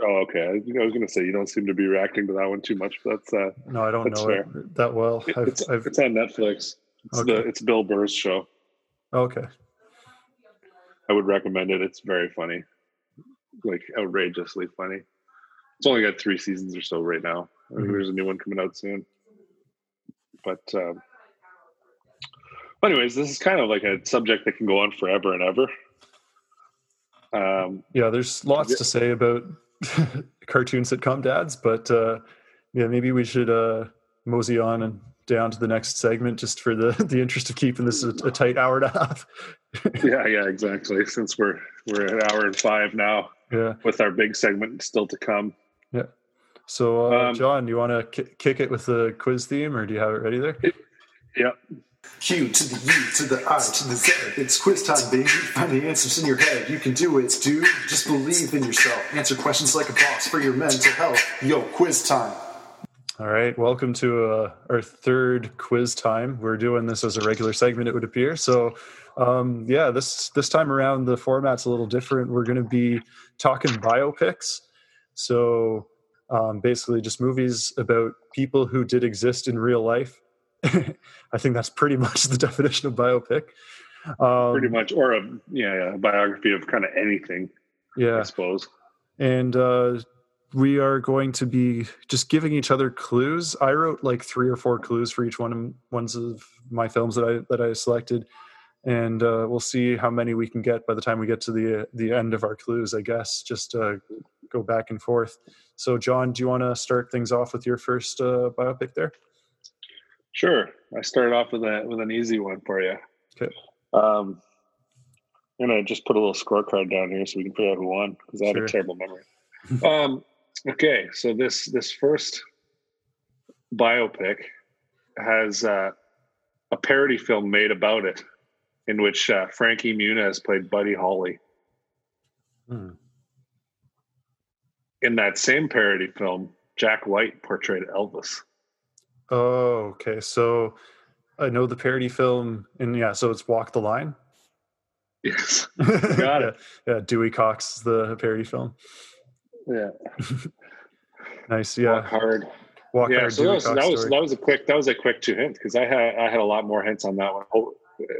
Speaker 2: Oh, okay. I, I was going to say you don't seem to be reacting to that one too much, but that's uh,
Speaker 1: no, I don't know fair. it that well.
Speaker 2: I've, it's, I've, it's, on Netflix. It's okay. the it's Bill Burr's show.
Speaker 1: Okay.
Speaker 2: I would recommend it. It's very funny, like outrageously funny. It's only got three seasons or so right now. I think mm-hmm. there's a new one coming out soon. But, um, anyways, this is kind of like a subject that can go on forever and ever.
Speaker 1: Um, yeah, there's lots to say about *laughs* cartoon sitcom dads, but uh, yeah, maybe we should uh, mosey on and down to the next segment just for the *laughs* the interest of keeping this a, a tight hour and a half. *laughs*
Speaker 2: yeah, yeah, exactly. Since we're we're an hour and five now.
Speaker 1: Yeah.
Speaker 2: With our big segment still to come.
Speaker 1: Yeah. So, uh, um, John, do you want to k- kick it with the quiz theme, or do you have it ready there? It,
Speaker 2: yeah.
Speaker 4: Q to the U to the I to the Z. It's quiz time, baby. Find the answers in your head. You can do it, dude. Just believe in yourself. Answer questions like a boss for your mental health. Yo, quiz time.
Speaker 1: All right, welcome to uh, our third quiz time. We're doing this as a regular segment, it would appear. So, um, yeah, this this time around the format's a little different. We're going to be talking biopics. So, um, basically, just movies about people who did exist in real life *laughs* I think that's pretty much the *laughs* definition of biopic.
Speaker 2: Um, pretty much, or a yeah, yeah, a biography of kind of anything.
Speaker 1: Yeah,
Speaker 2: I suppose.
Speaker 1: And uh, we are going to be just giving each other clues. I wrote like three or four clues for each one of ones of my films that I that I selected, and uh, we'll see how many we can get by the time we get to the the end of our clues. I guess just uh, go back and forth. So, John, do you want to start things off with your first uh, biopic there?
Speaker 2: Sure. I started off with a with an easy one for you.
Speaker 1: Okay.
Speaker 2: Um, I'm gonna just put a little scorecard down here so we can figure out who won because I have sure. a terrible memory. *laughs* um, okay, so this this first biopic has uh, a parody film made about it, in which uh, Frankie Muniz played Buddy Holly. Hmm. In that same parody film, Jack White portrayed Elvis.
Speaker 1: Oh, okay. So I know the parody film, and yeah, so it's Walk the Line.
Speaker 2: Yes, *laughs* got
Speaker 1: it. Yeah, Dewey Cox, the parody film.
Speaker 2: Yeah. *laughs*
Speaker 1: nice. Yeah.
Speaker 2: Walk hard.
Speaker 1: Walk
Speaker 2: yeah,
Speaker 1: hard.
Speaker 2: So that was, that was, that was a quick that was a quick two hints because I had I had a lot more hints on that one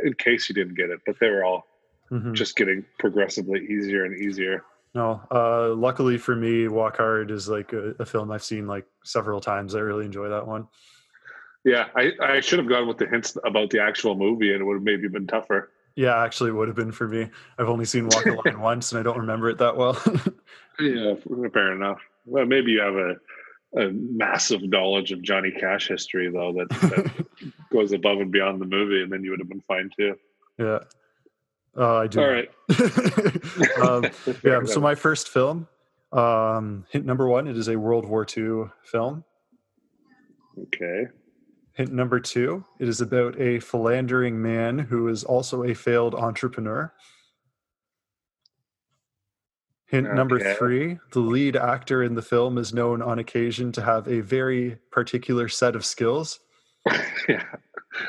Speaker 2: in case you didn't get it, but they were all mm-hmm. just getting progressively easier and easier.
Speaker 1: No, uh, luckily for me, Walk Hard is like a, a film I've seen like several times. I really enjoy that one.
Speaker 2: Yeah, I, I should have gone with the hints about the actual movie, and it would have maybe been tougher.
Speaker 1: Yeah, actually, would have been for me. I've only seen Walk the Line *laughs* once, and I don't remember it that well. *laughs*
Speaker 2: yeah, fair enough. Well, maybe you have a, a massive knowledge of Johnny Cash history, though, that, that *laughs* goes above and beyond the movie, and then you would have been fine too.
Speaker 1: Yeah. Uh, I do.
Speaker 2: All right. *laughs*
Speaker 1: um, *laughs* yeah. So my first film, um, hint number one, it is a World War II film.
Speaker 2: Okay.
Speaker 1: Hint number two it is about a philandering man who is also a failed entrepreneur. Hint okay. number three the lead actor in the film is known on occasion to have a very particular set of skills. *laughs*
Speaker 2: yeah,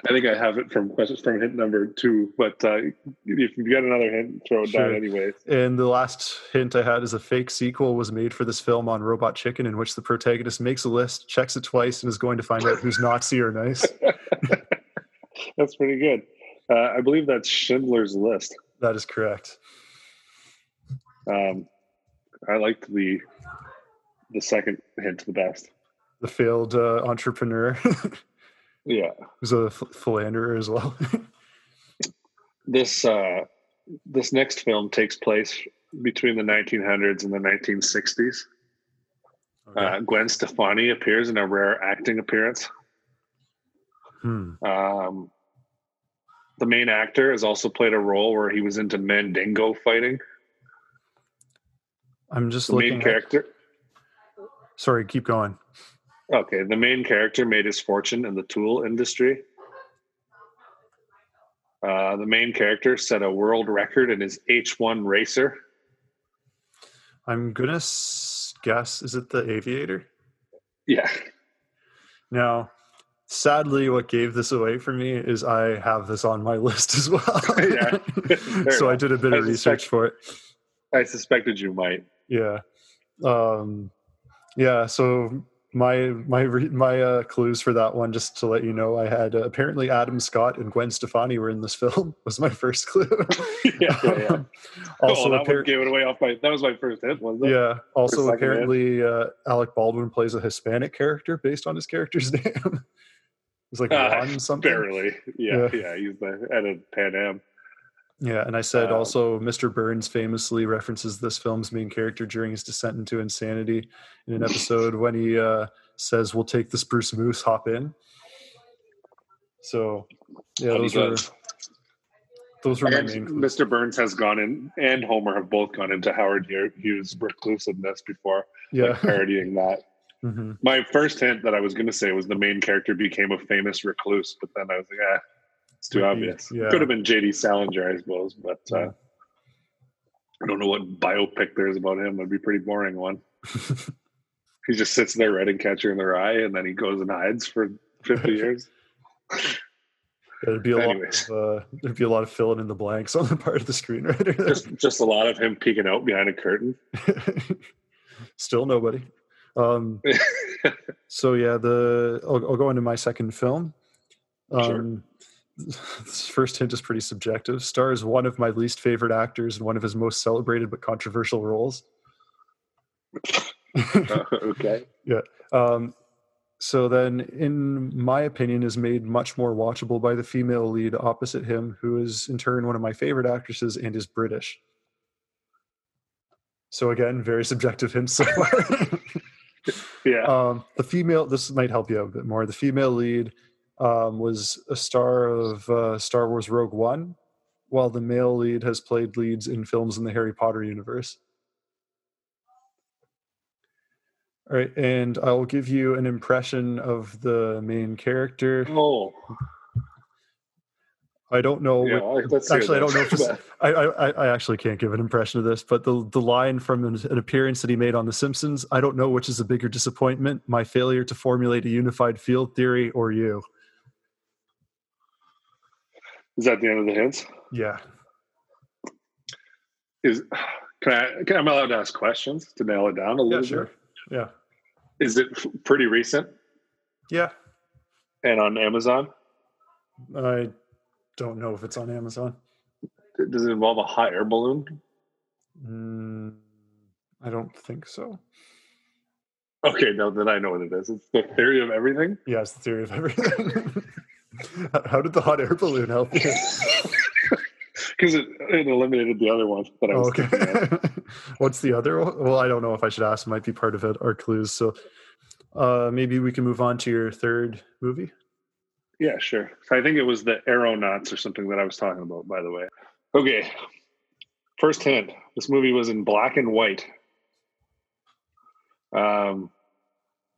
Speaker 2: I think I have it from questions from hint number two, but uh, if you got another hint, throw it sure. down anyway.
Speaker 1: And the last hint I had is a fake sequel was made for this film on Robot Chicken, in which the protagonist makes a list, checks it twice, and is going to find out who's Nazi or nice. *laughs*
Speaker 2: that's pretty good. Uh, I believe that's Schindler's List.
Speaker 1: That is correct.
Speaker 2: Um, I liked the the second hint the best.
Speaker 1: The failed uh, entrepreneur. *laughs*
Speaker 2: Yeah,
Speaker 1: who's a philanderer as well. *laughs*
Speaker 2: this uh, this next film takes place between the 1900s and the 1960s. Okay. Uh, Gwen Stefani appears in a rare acting appearance.
Speaker 1: Hmm.
Speaker 2: Um, the main actor has also played a role where he was into Mandingo fighting.
Speaker 1: I'm just
Speaker 2: the
Speaker 1: looking
Speaker 2: main character.
Speaker 1: Sorry, keep going.
Speaker 2: Okay, the main character made his fortune in the tool industry. Uh, the main character set a world record in his H1 racer.
Speaker 1: I'm gonna guess is it the Aviator?
Speaker 2: Yeah.
Speaker 1: Now, sadly, what gave this away for me is I have this on my *laughs* list as well. *laughs* yeah. *laughs* so I did a bit I of research for it.
Speaker 2: I suspected you might.
Speaker 1: Yeah. Um, yeah. So my my my uh, clues for that one, just to let you know, I had uh, apparently Adam Scott and Gwen Stefani were in this *laughs* film. Was my first clue. *laughs*
Speaker 2: yeah, yeah, yeah. also, oh, that appar- gave it away off my. That was my first hit, was?
Speaker 1: Yeah. Also, apparently, uh, Alec Baldwin plays a Hispanic character based on his character's *laughs* name. It's like uh, Ron something.
Speaker 2: Barely. Yeah, yeah. yeah he's the at a Pan Am.
Speaker 1: Yeah, and I said um, also Mr. Burns famously references this film's main character during his descent into insanity in an *laughs* episode when he uh, says, "We'll take the spruce moose, hop in." So, yeah, those were those were
Speaker 2: my main. Clues. Mr. Burns has gone in, and Homer have both gone into Howard Hughes' reclusiveness before, yeah, like parodying that. *laughs* Mm-hmm. My first hint that I was going to say was the main character became a famous recluse, but then I was like, ah, it's too obvious. Yeah. Could have been J.D. Salinger, I suppose, but uh, I don't know what biopic there is about him. It'd be a pretty boring one. *laughs* he just sits there writing Catcher in the Rye, and then he goes and hides for fifty *laughs* years.
Speaker 1: There'd be a Anyways. lot. Of, uh, there'd be a lot of filling in the blanks on the part of the screenwriter.
Speaker 2: just, just a lot of him peeking out behind a curtain. *laughs*
Speaker 1: Still nobody. Um, so yeah, the I'll, I'll, go into my second film. Um, sure this first hint is pretty subjective. Stars is one of my least favorite actors in one of his most celebrated but controversial roles. *laughs*
Speaker 2: uh, okay.
Speaker 1: Yeah. Um, so then, in my opinion, is made much more watchable by the female lead opposite him, who is in turn one of my favorite actresses and is British. So again, very subjective hints so far. *laughs*
Speaker 2: yeah.
Speaker 1: Um, the female. This might help you out a bit more. The female lead um, was a star of uh, Star Wars Rogue One, while the male lead has played leads in films in the Harry Potter universe. All right, and I will give you an impression of the main character.
Speaker 2: Oh.
Speaker 1: I don't know. Yeah, what, actually, I don't know if *laughs* this, I, I, I actually can't give an impression of this, but the the line from an, an, appearance that he made on The Simpsons, I don't know which is a bigger disappointment: my failure to formulate a unified field theory, or you.
Speaker 2: Is that the end of the hints?
Speaker 1: Yeah.
Speaker 2: Is can I can I'm allowed to ask questions to nail it down a little
Speaker 1: yeah, sure.
Speaker 2: bit?
Speaker 1: Yeah.
Speaker 2: Is it pretty recent?
Speaker 1: Yeah.
Speaker 2: And on Amazon?
Speaker 1: I don't know if it's on Amazon.
Speaker 2: Does it involve a hot air balloon?
Speaker 1: Mm, I don't think so.
Speaker 2: Okay, now then I know what it is. It's the theory of everything.
Speaker 1: Yeah, the theory of everything. *laughs* How did the hot air balloon help you?
Speaker 2: Because it, it, eliminated the other one that I was oh, okay. *laughs*
Speaker 1: What's the other one? Well, I don't know if I should ask. It might be part of it, our clues. So uh, maybe we can move on to your third movie.
Speaker 2: Yeah, sure. So I think it was the Aeronauts or something that I was talking about, by the way. Okay. First hint this movie was in black and white. Um,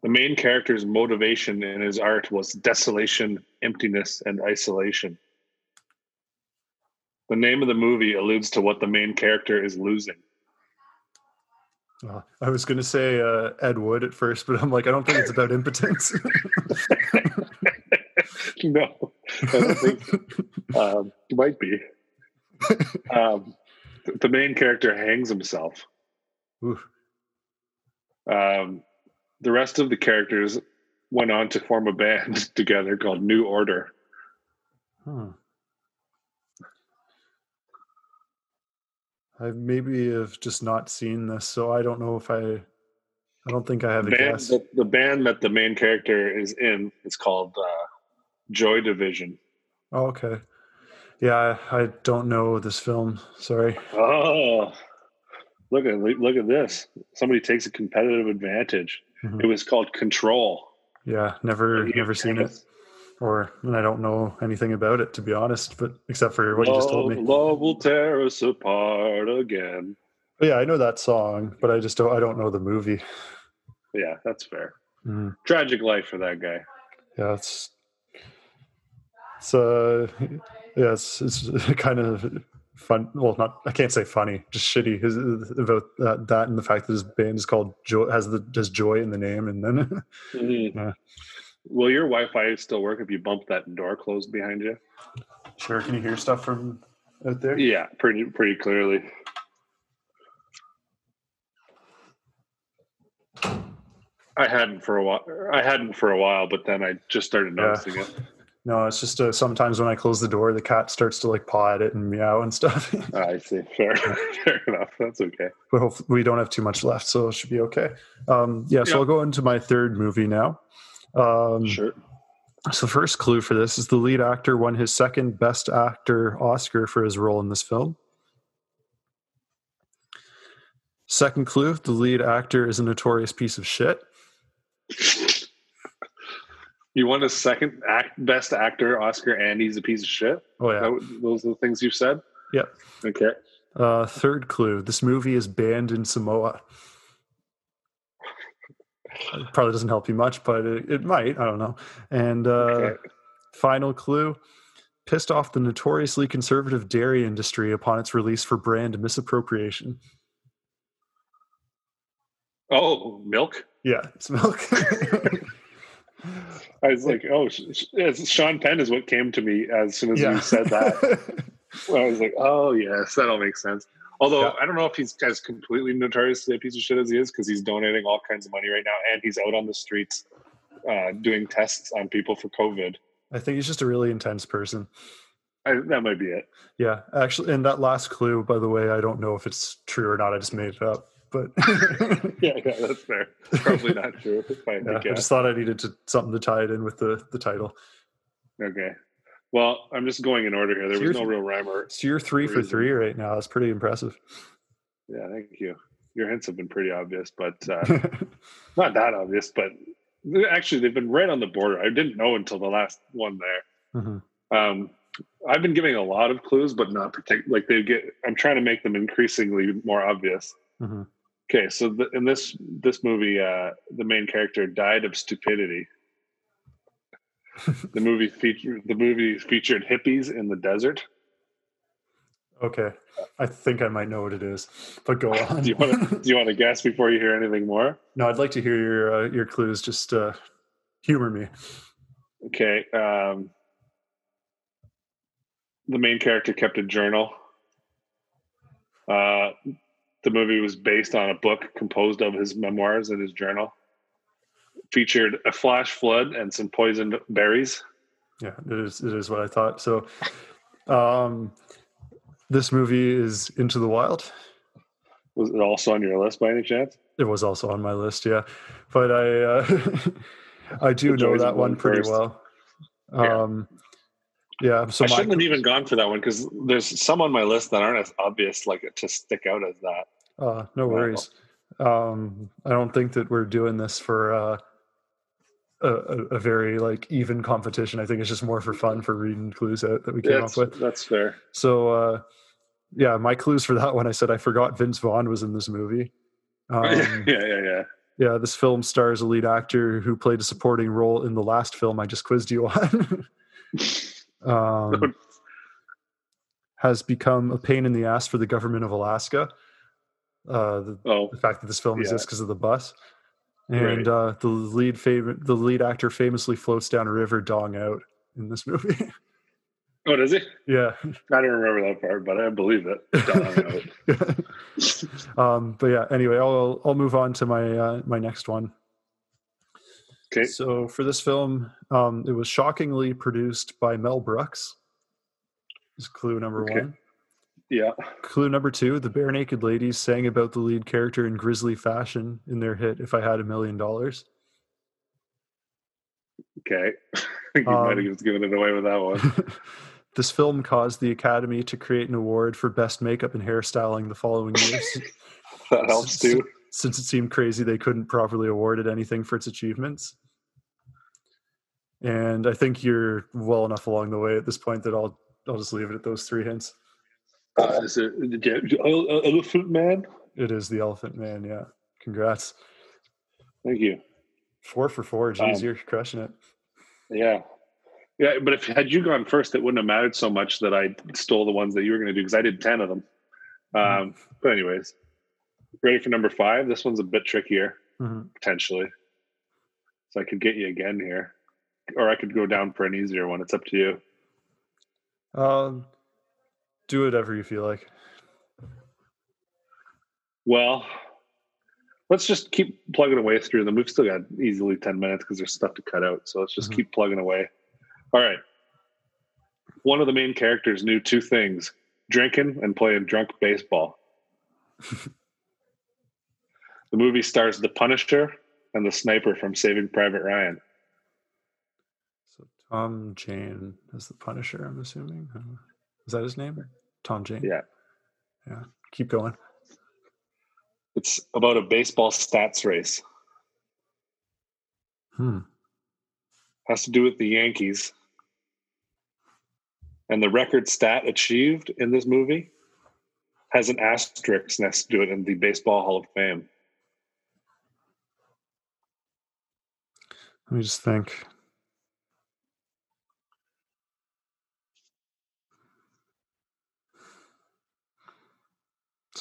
Speaker 2: the main character's motivation in his art was desolation, emptiness, and isolation. The name of the movie alludes to what the main character is losing.
Speaker 1: Uh, I was going to say uh, Ed Wood at first, but I'm like, I don't think it's about impotence. *laughs*
Speaker 2: no, I don't think um, it might be. Um, the main character hangs himself. Um, the rest of the characters went on to form a band *laughs* together called New Order.
Speaker 1: Huh. I maybe have just not seen this, so I don't know if I. I don't think I have
Speaker 2: the
Speaker 1: a
Speaker 2: band,
Speaker 1: guess.
Speaker 2: The, the, band that the main character is in is called uh, Joy Division.
Speaker 1: Oh, okay. Yeah, I, I don't know this film. Sorry.
Speaker 2: Oh, look at look at this! Somebody takes a competitive advantage. Mm-hmm. It was called Control.
Speaker 1: Yeah, never never seen it. Or and I don't know anything about it to be honest, but except for what love, you just told me.
Speaker 2: Love will tear us apart again.
Speaker 1: But yeah, I know that song, but I just don't I don't know the movie.
Speaker 2: Yeah, that's fair. Mm-hmm. Tragic life for that guy.
Speaker 1: Yeah, it's it's uh Yeah, it's, it's *laughs* kind of fun. Well, not I can't say funny, just shitty his, about that, that and the fact that his band is called Joy has the has joy in the name, and then. *laughs*
Speaker 2: mm-hmm. uh, Will your Wi-Fi still work if you bump that door closed behind you?
Speaker 1: Sure. Can you hear stuff from out there?
Speaker 2: Yeah, pretty pretty clearly. I hadn't for a while. I hadn't for a while, but then I just started noticing yeah. it.
Speaker 1: No, it's just uh, sometimes when I close the door, the cat starts to like paw at it and meow and stuff. *laughs*
Speaker 2: I see. Fair, *laughs* fair enough. That's okay.
Speaker 1: But hopefully we don't have too much left, so it should be okay. Um, yeah, so I'll go into my third movie now.
Speaker 2: Um, sure.
Speaker 1: So, first clue for this is the lead actor won his second Best Actor Oscar for his role in this film. Second clue the lead actor is a notorious piece of shit. *laughs*
Speaker 2: You won a second act, Best Actor Oscar, and he's a piece of shit.
Speaker 1: Oh yeah,
Speaker 2: that, those are the things you've said.
Speaker 1: Yep.
Speaker 2: Okay.
Speaker 1: Uh, third clue: this movie is banned in Samoa. It probably doesn't help you much, but it, it might. I don't know. And uh, okay. final clue: pissed off the notoriously conservative dairy industry upon its release for brand misappropriation.
Speaker 2: Oh, milk.
Speaker 1: Yeah, it's milk. *laughs*
Speaker 2: I was like, oh, Sean Penn is what came to me as soon as yeah. you said that. *laughs* I was like, oh yes, that all makes sense. Although yeah. I don't know if he's as completely notoriously a piece of shit as he is because he's donating all kinds of money right now and he's out on the streets uh, doing tests on people for COVID.
Speaker 1: I think he's just a really intense person.
Speaker 2: I, that might be it.
Speaker 1: Yeah, actually, and that last clue, by the way, I don't know if it's true or not. I just made it up but *laughs*
Speaker 2: yeah, yeah, that's fair. Probably not true.
Speaker 1: I, yeah, I just thought I needed to something to tie it in with the the title.
Speaker 2: Okay. Well, I'm just going in order here. There was no real rhyme or.
Speaker 1: So you're three reason. for three right now. That's pretty impressive.
Speaker 2: Yeah, thank you. Your hints have been pretty obvious, but uh, *laughs* not that obvious. But actually, they've been right on the border. I didn't know until the last one there. Mm-hmm. Um, I've been giving a lot of clues, but not particular. Like they get. I'm trying to make them increasingly more obvious. Mm-hmm. Okay, so the, in this this movie, uh, the main character died of stupidity. *laughs* the movie featured the movie featured hippies in the desert.
Speaker 1: Okay, I think I might know what it is, but go *laughs* on.
Speaker 2: do you want to do you want to guess before you hear anything more?
Speaker 1: No, I'd like to hear your uh, your clues. Just uh, humor me.
Speaker 2: Okay. Um, the main character kept a journal. Uh, the movie was based on a book composed of his memoirs and his journal. Featured a flash flood and some poisoned berries.
Speaker 1: Yeah, it is. It is what I thought. So, um, this movie is Into the Wild.
Speaker 2: Was it also on your list by any chance?
Speaker 1: It was also on my list, yeah. But I, uh, *laughs* I do know that one pretty well. Um, yeah.
Speaker 2: So I shouldn't have even gone for that one because there's some on my list that aren't as obvious, like to stick out as that.
Speaker 1: Uh, no worries. Um, I don't think that we're doing this for uh, a, a, very like even competition. I think it's just more for fun for reading clues out that we came
Speaker 2: up
Speaker 1: with.
Speaker 2: That's fair.
Speaker 1: So, uh, yeah, my clues for that one, I said I forgot Vince Vaughn was in this movie. *laughs*
Speaker 2: Um, yeah, yeah, yeah.
Speaker 1: Yeah, this film stars a lead actor who played a supporting role in the last film I just quizzed you on. *laughs* um, has become a pain in the ass for the government of Alaska. Uh, the, oh, the fact that this film yeah. exists because of the bus, and right. uh, the lead favorite, the lead actor famously floats down a river dong out in this movie. *laughs*
Speaker 2: Oh, does he?
Speaker 1: Yeah.
Speaker 2: I don't remember that part, but I believe it. *laughs*
Speaker 1: um, but yeah, anyway, I'll I'll move on to my uh, my next one.
Speaker 2: Okay.
Speaker 1: So for this film, um, it was shockingly produced by Mel Brooks. Is clue number okay. one.
Speaker 2: Yeah.
Speaker 1: Clue number two: the Barenaked Ladies sang about the lead character in grisly fashion in their hit "If I Had a Million Dollars."
Speaker 2: Okay, *laughs* you um, might have just given it away with that one. *laughs*
Speaker 1: this film caused the Academy to create an award for best makeup and hairstyling the following year. *laughs*
Speaker 2: that helps too.
Speaker 1: Since it seemed crazy they couldn't properly award it anything for its achievements and I think you're well enough along the way at this point that I'll I'll just leave it at those three hints.
Speaker 2: Uh, is it the Elephant Man?
Speaker 1: It is the Elephant Man. Yeah, congrats.
Speaker 2: Thank you.
Speaker 1: Four for four. Geez, um, you're crushing it.
Speaker 2: Yeah, Yeah, but if had you gone first, it wouldn't have mattered so much that I stole the ones that you were going to do because I did ten of them. Mm-hmm. Um, but anyways, ready for number five? This one's a bit trickier mm-hmm. potentially, so I could get you again here, or I could go down for an easier one. It's up to you.
Speaker 1: Um, do whatever you feel like.
Speaker 2: Well, let's just keep plugging away through them. We've still got easily 10 minutes because there's stuff to cut out. So let's just mm-hmm. keep plugging away. All right. One of the main characters knew two things drinking and playing drunk baseball. *laughs* the movie stars the Punisher and the sniper from Saving Private Ryan.
Speaker 1: Tom Jane is the Punisher, I'm assuming. Is that his name? Tom Jane?
Speaker 2: Yeah.
Speaker 1: Yeah. Keep going.
Speaker 2: It's about a baseball stats race.
Speaker 1: Hmm.
Speaker 2: Has to do with the Yankees. And the record stat achieved in this movie has an asterisk next to it in the Baseball Hall of Fame.
Speaker 1: Let me just think.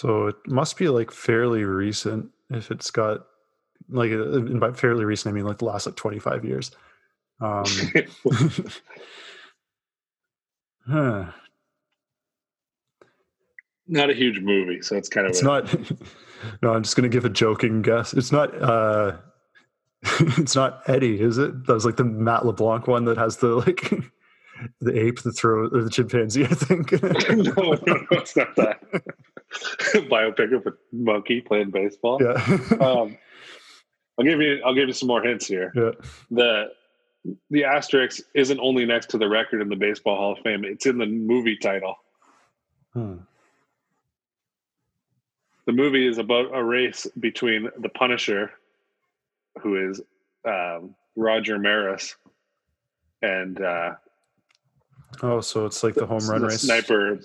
Speaker 1: So it must be like fairly recent if it's got like and by fairly recent I mean like the last like 25 years. Um *laughs* huh.
Speaker 2: Not a huge movie, so it's kind of
Speaker 1: It's a, not *laughs* No, I'm just going to give a joking guess. It's not uh *laughs* it's not Eddie, is it? That was like the Matt LeBlanc one that has the like the ape that throw or the chimpanzee, I think.
Speaker 2: no, no, no, it's not that. *laughs* biopic of a monkey playing baseball.
Speaker 1: Yeah. *laughs*
Speaker 2: um, I'll give you. I'll give you some more hints here.
Speaker 1: Yeah.
Speaker 2: The the asterisk isn't only next to the record in the Baseball Hall of Fame; it's in the movie title.
Speaker 1: Hmm.
Speaker 2: The movie is about a race between the Punisher, who is um, Roger Maris, and uh,
Speaker 1: oh, so it's like the home run
Speaker 2: the
Speaker 1: race
Speaker 2: sniper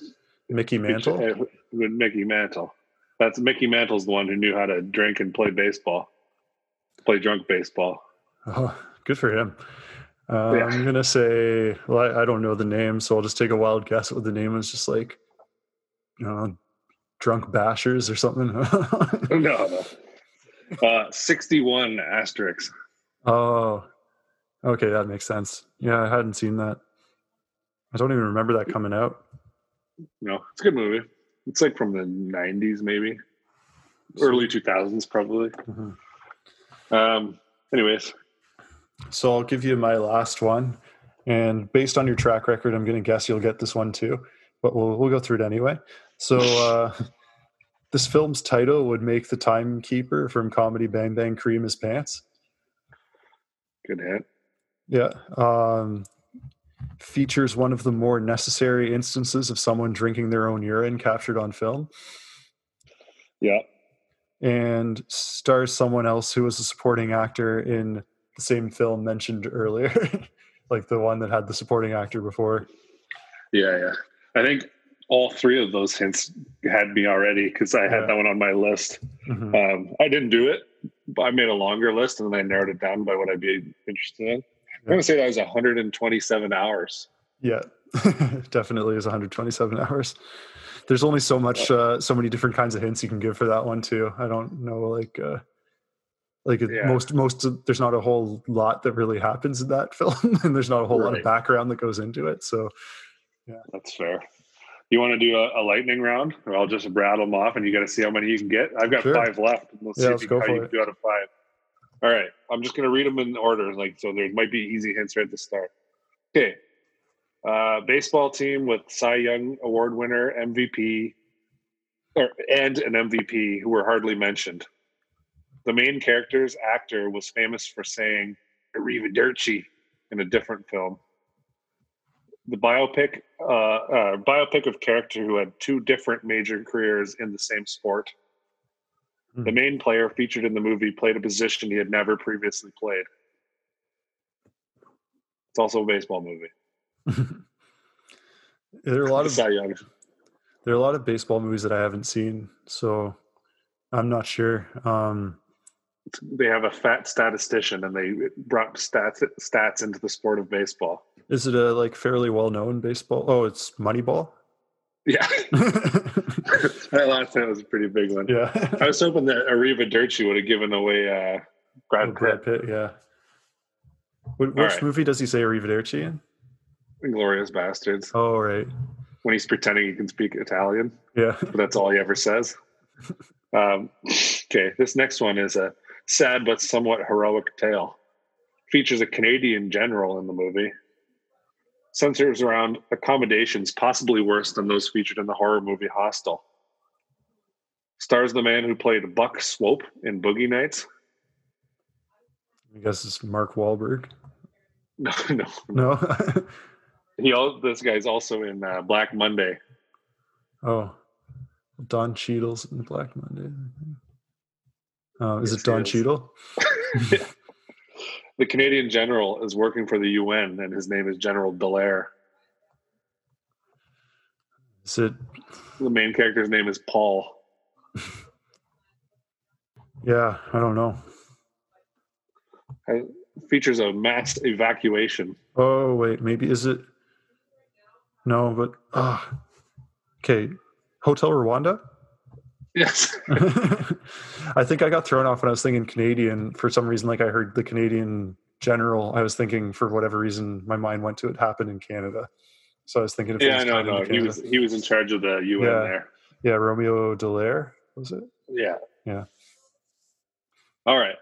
Speaker 1: Mickey Mantle
Speaker 2: with Mickey Mantle. That's Mickey Mantle's the one who knew how to drink and play baseball, play drunk baseball.
Speaker 1: Oh, good for him. Uh, yeah. I'm gonna say, well, I, I, don't know the name, so I'll just take a wild guess at what the name is. Just like, you know, drunk bashers or something. *laughs*
Speaker 2: no, no. Uh, 61 asterisks.
Speaker 1: Oh, okay, that makes sense. Yeah, I hadn't seen that. I don't even remember that coming out.
Speaker 2: No, it's a good movie. It's like from the '90s, maybe early 2000s, probably. Mm-hmm. Um. Anyways,
Speaker 1: so I'll give you my last one, and based on your track record, I'm going to guess you'll get this one too. But we'll we'll go through it anyway. So. uh *laughs* this film's title would make the timekeeper from comedy Bang Bang cream his pants.
Speaker 2: Good hit.
Speaker 1: Yeah. Um, features one of the more necessary instances of someone drinking their own urine captured on film.
Speaker 2: Yeah.
Speaker 1: And stars someone else who was a supporting actor in the same film mentioned earlier, *laughs* like the one that had the supporting actor before.
Speaker 2: Yeah, yeah. I think all three of those hints had me already because I had yeah. that one on my list. Mm-hmm. Um, I didn't do it, but I made a longer list and then I narrowed it down by what I'd be interested in. I'm going to say that was 127 hours.
Speaker 1: Yeah, *laughs* definitely is 127 hours. There's only so much, uh, so many different kinds of hints you can give for that one too. I don't know, like, uh, like yeah. most most there's not a whole lot that really happens in that *laughs* film, and there's not a whole right. lot of background that goes into it. So,
Speaker 2: yeah, that's fair. You want to do a, a lightning round, or I'll just rattle them off, and you got to see how many you can get. I've got sure. five left. Let's yeah, see if you, how you can do out of five. All right. I'm just going to read them in order. Like, so there might be easy hints right at the start. Okay. Uh, baseball team with Cy Young Award winner, MVP, or, and an MVP who were hardly mentioned. The main character's actor was famous for saying "Arrivederci" in a different film. The biopic, uh, uh, biopic of character who had two different major careers in the same sport. The hmm. main player featured in the movie played a position he had never previously played. It's also a baseball movie. *laughs*
Speaker 1: there are a lot *laughs* of there are a lot of baseball movies that I haven't seen, so I'm not sure. Um,
Speaker 2: they have a fat statistician, and they brought stats stats into the sport of baseball.
Speaker 1: Is it a like fairly well known baseball? Oh, it's Moneyball.
Speaker 2: Yeah, *laughs* *laughs* that last time was a pretty big one.
Speaker 1: Yeah, *laughs*
Speaker 2: I was hoping that Arrivederci would have given away uh, Brad, oh, Pitt.
Speaker 1: Brad Pitt. Yeah. Which right. movie does he say Arrivederci in?
Speaker 2: Inglourious Basterds.
Speaker 1: Oh, right.
Speaker 2: When he's pretending he can speak Italian.
Speaker 1: Yeah. *laughs*
Speaker 2: But that's all he ever says. Um, okay, this next one is a sad but somewhat heroic tale. Features a Canadian general in the movie centers around accommodations possibly worse than those featured in the horror movie Hostel. Stars the man who played Buck Swope in Boogie Nights.
Speaker 1: I guess it's Mark Wahlberg. *laughs*
Speaker 2: No, no,
Speaker 1: no. *laughs*
Speaker 2: he all this guy's also in uh, Black Monday.
Speaker 1: Oh, Don Cheadle's in Black Monday. Oh, is yes, it Don Cheadle? *laughs*
Speaker 2: the Canadian general is working for the UN, and his name is General Dallaire.
Speaker 1: Is it?
Speaker 2: The main character's name is Paul.
Speaker 1: Yeah, I don't know.
Speaker 2: It features a mass evacuation.
Speaker 1: Oh wait, maybe is it? No, but ah, uh, okay. Hotel Rwanda.
Speaker 2: Yes. *laughs*
Speaker 1: I think I got thrown off when I was thinking Canadian for some reason. Like I heard the Canadian general. I was thinking for whatever reason my mind went to it happened in Canada. So I was thinking.
Speaker 2: Of yeah, no, no. He was he was in charge of the UN
Speaker 1: yeah.
Speaker 2: there.
Speaker 1: Yeah, Romeo Dallaire was it?
Speaker 2: Yeah.
Speaker 1: Yeah.
Speaker 2: All right.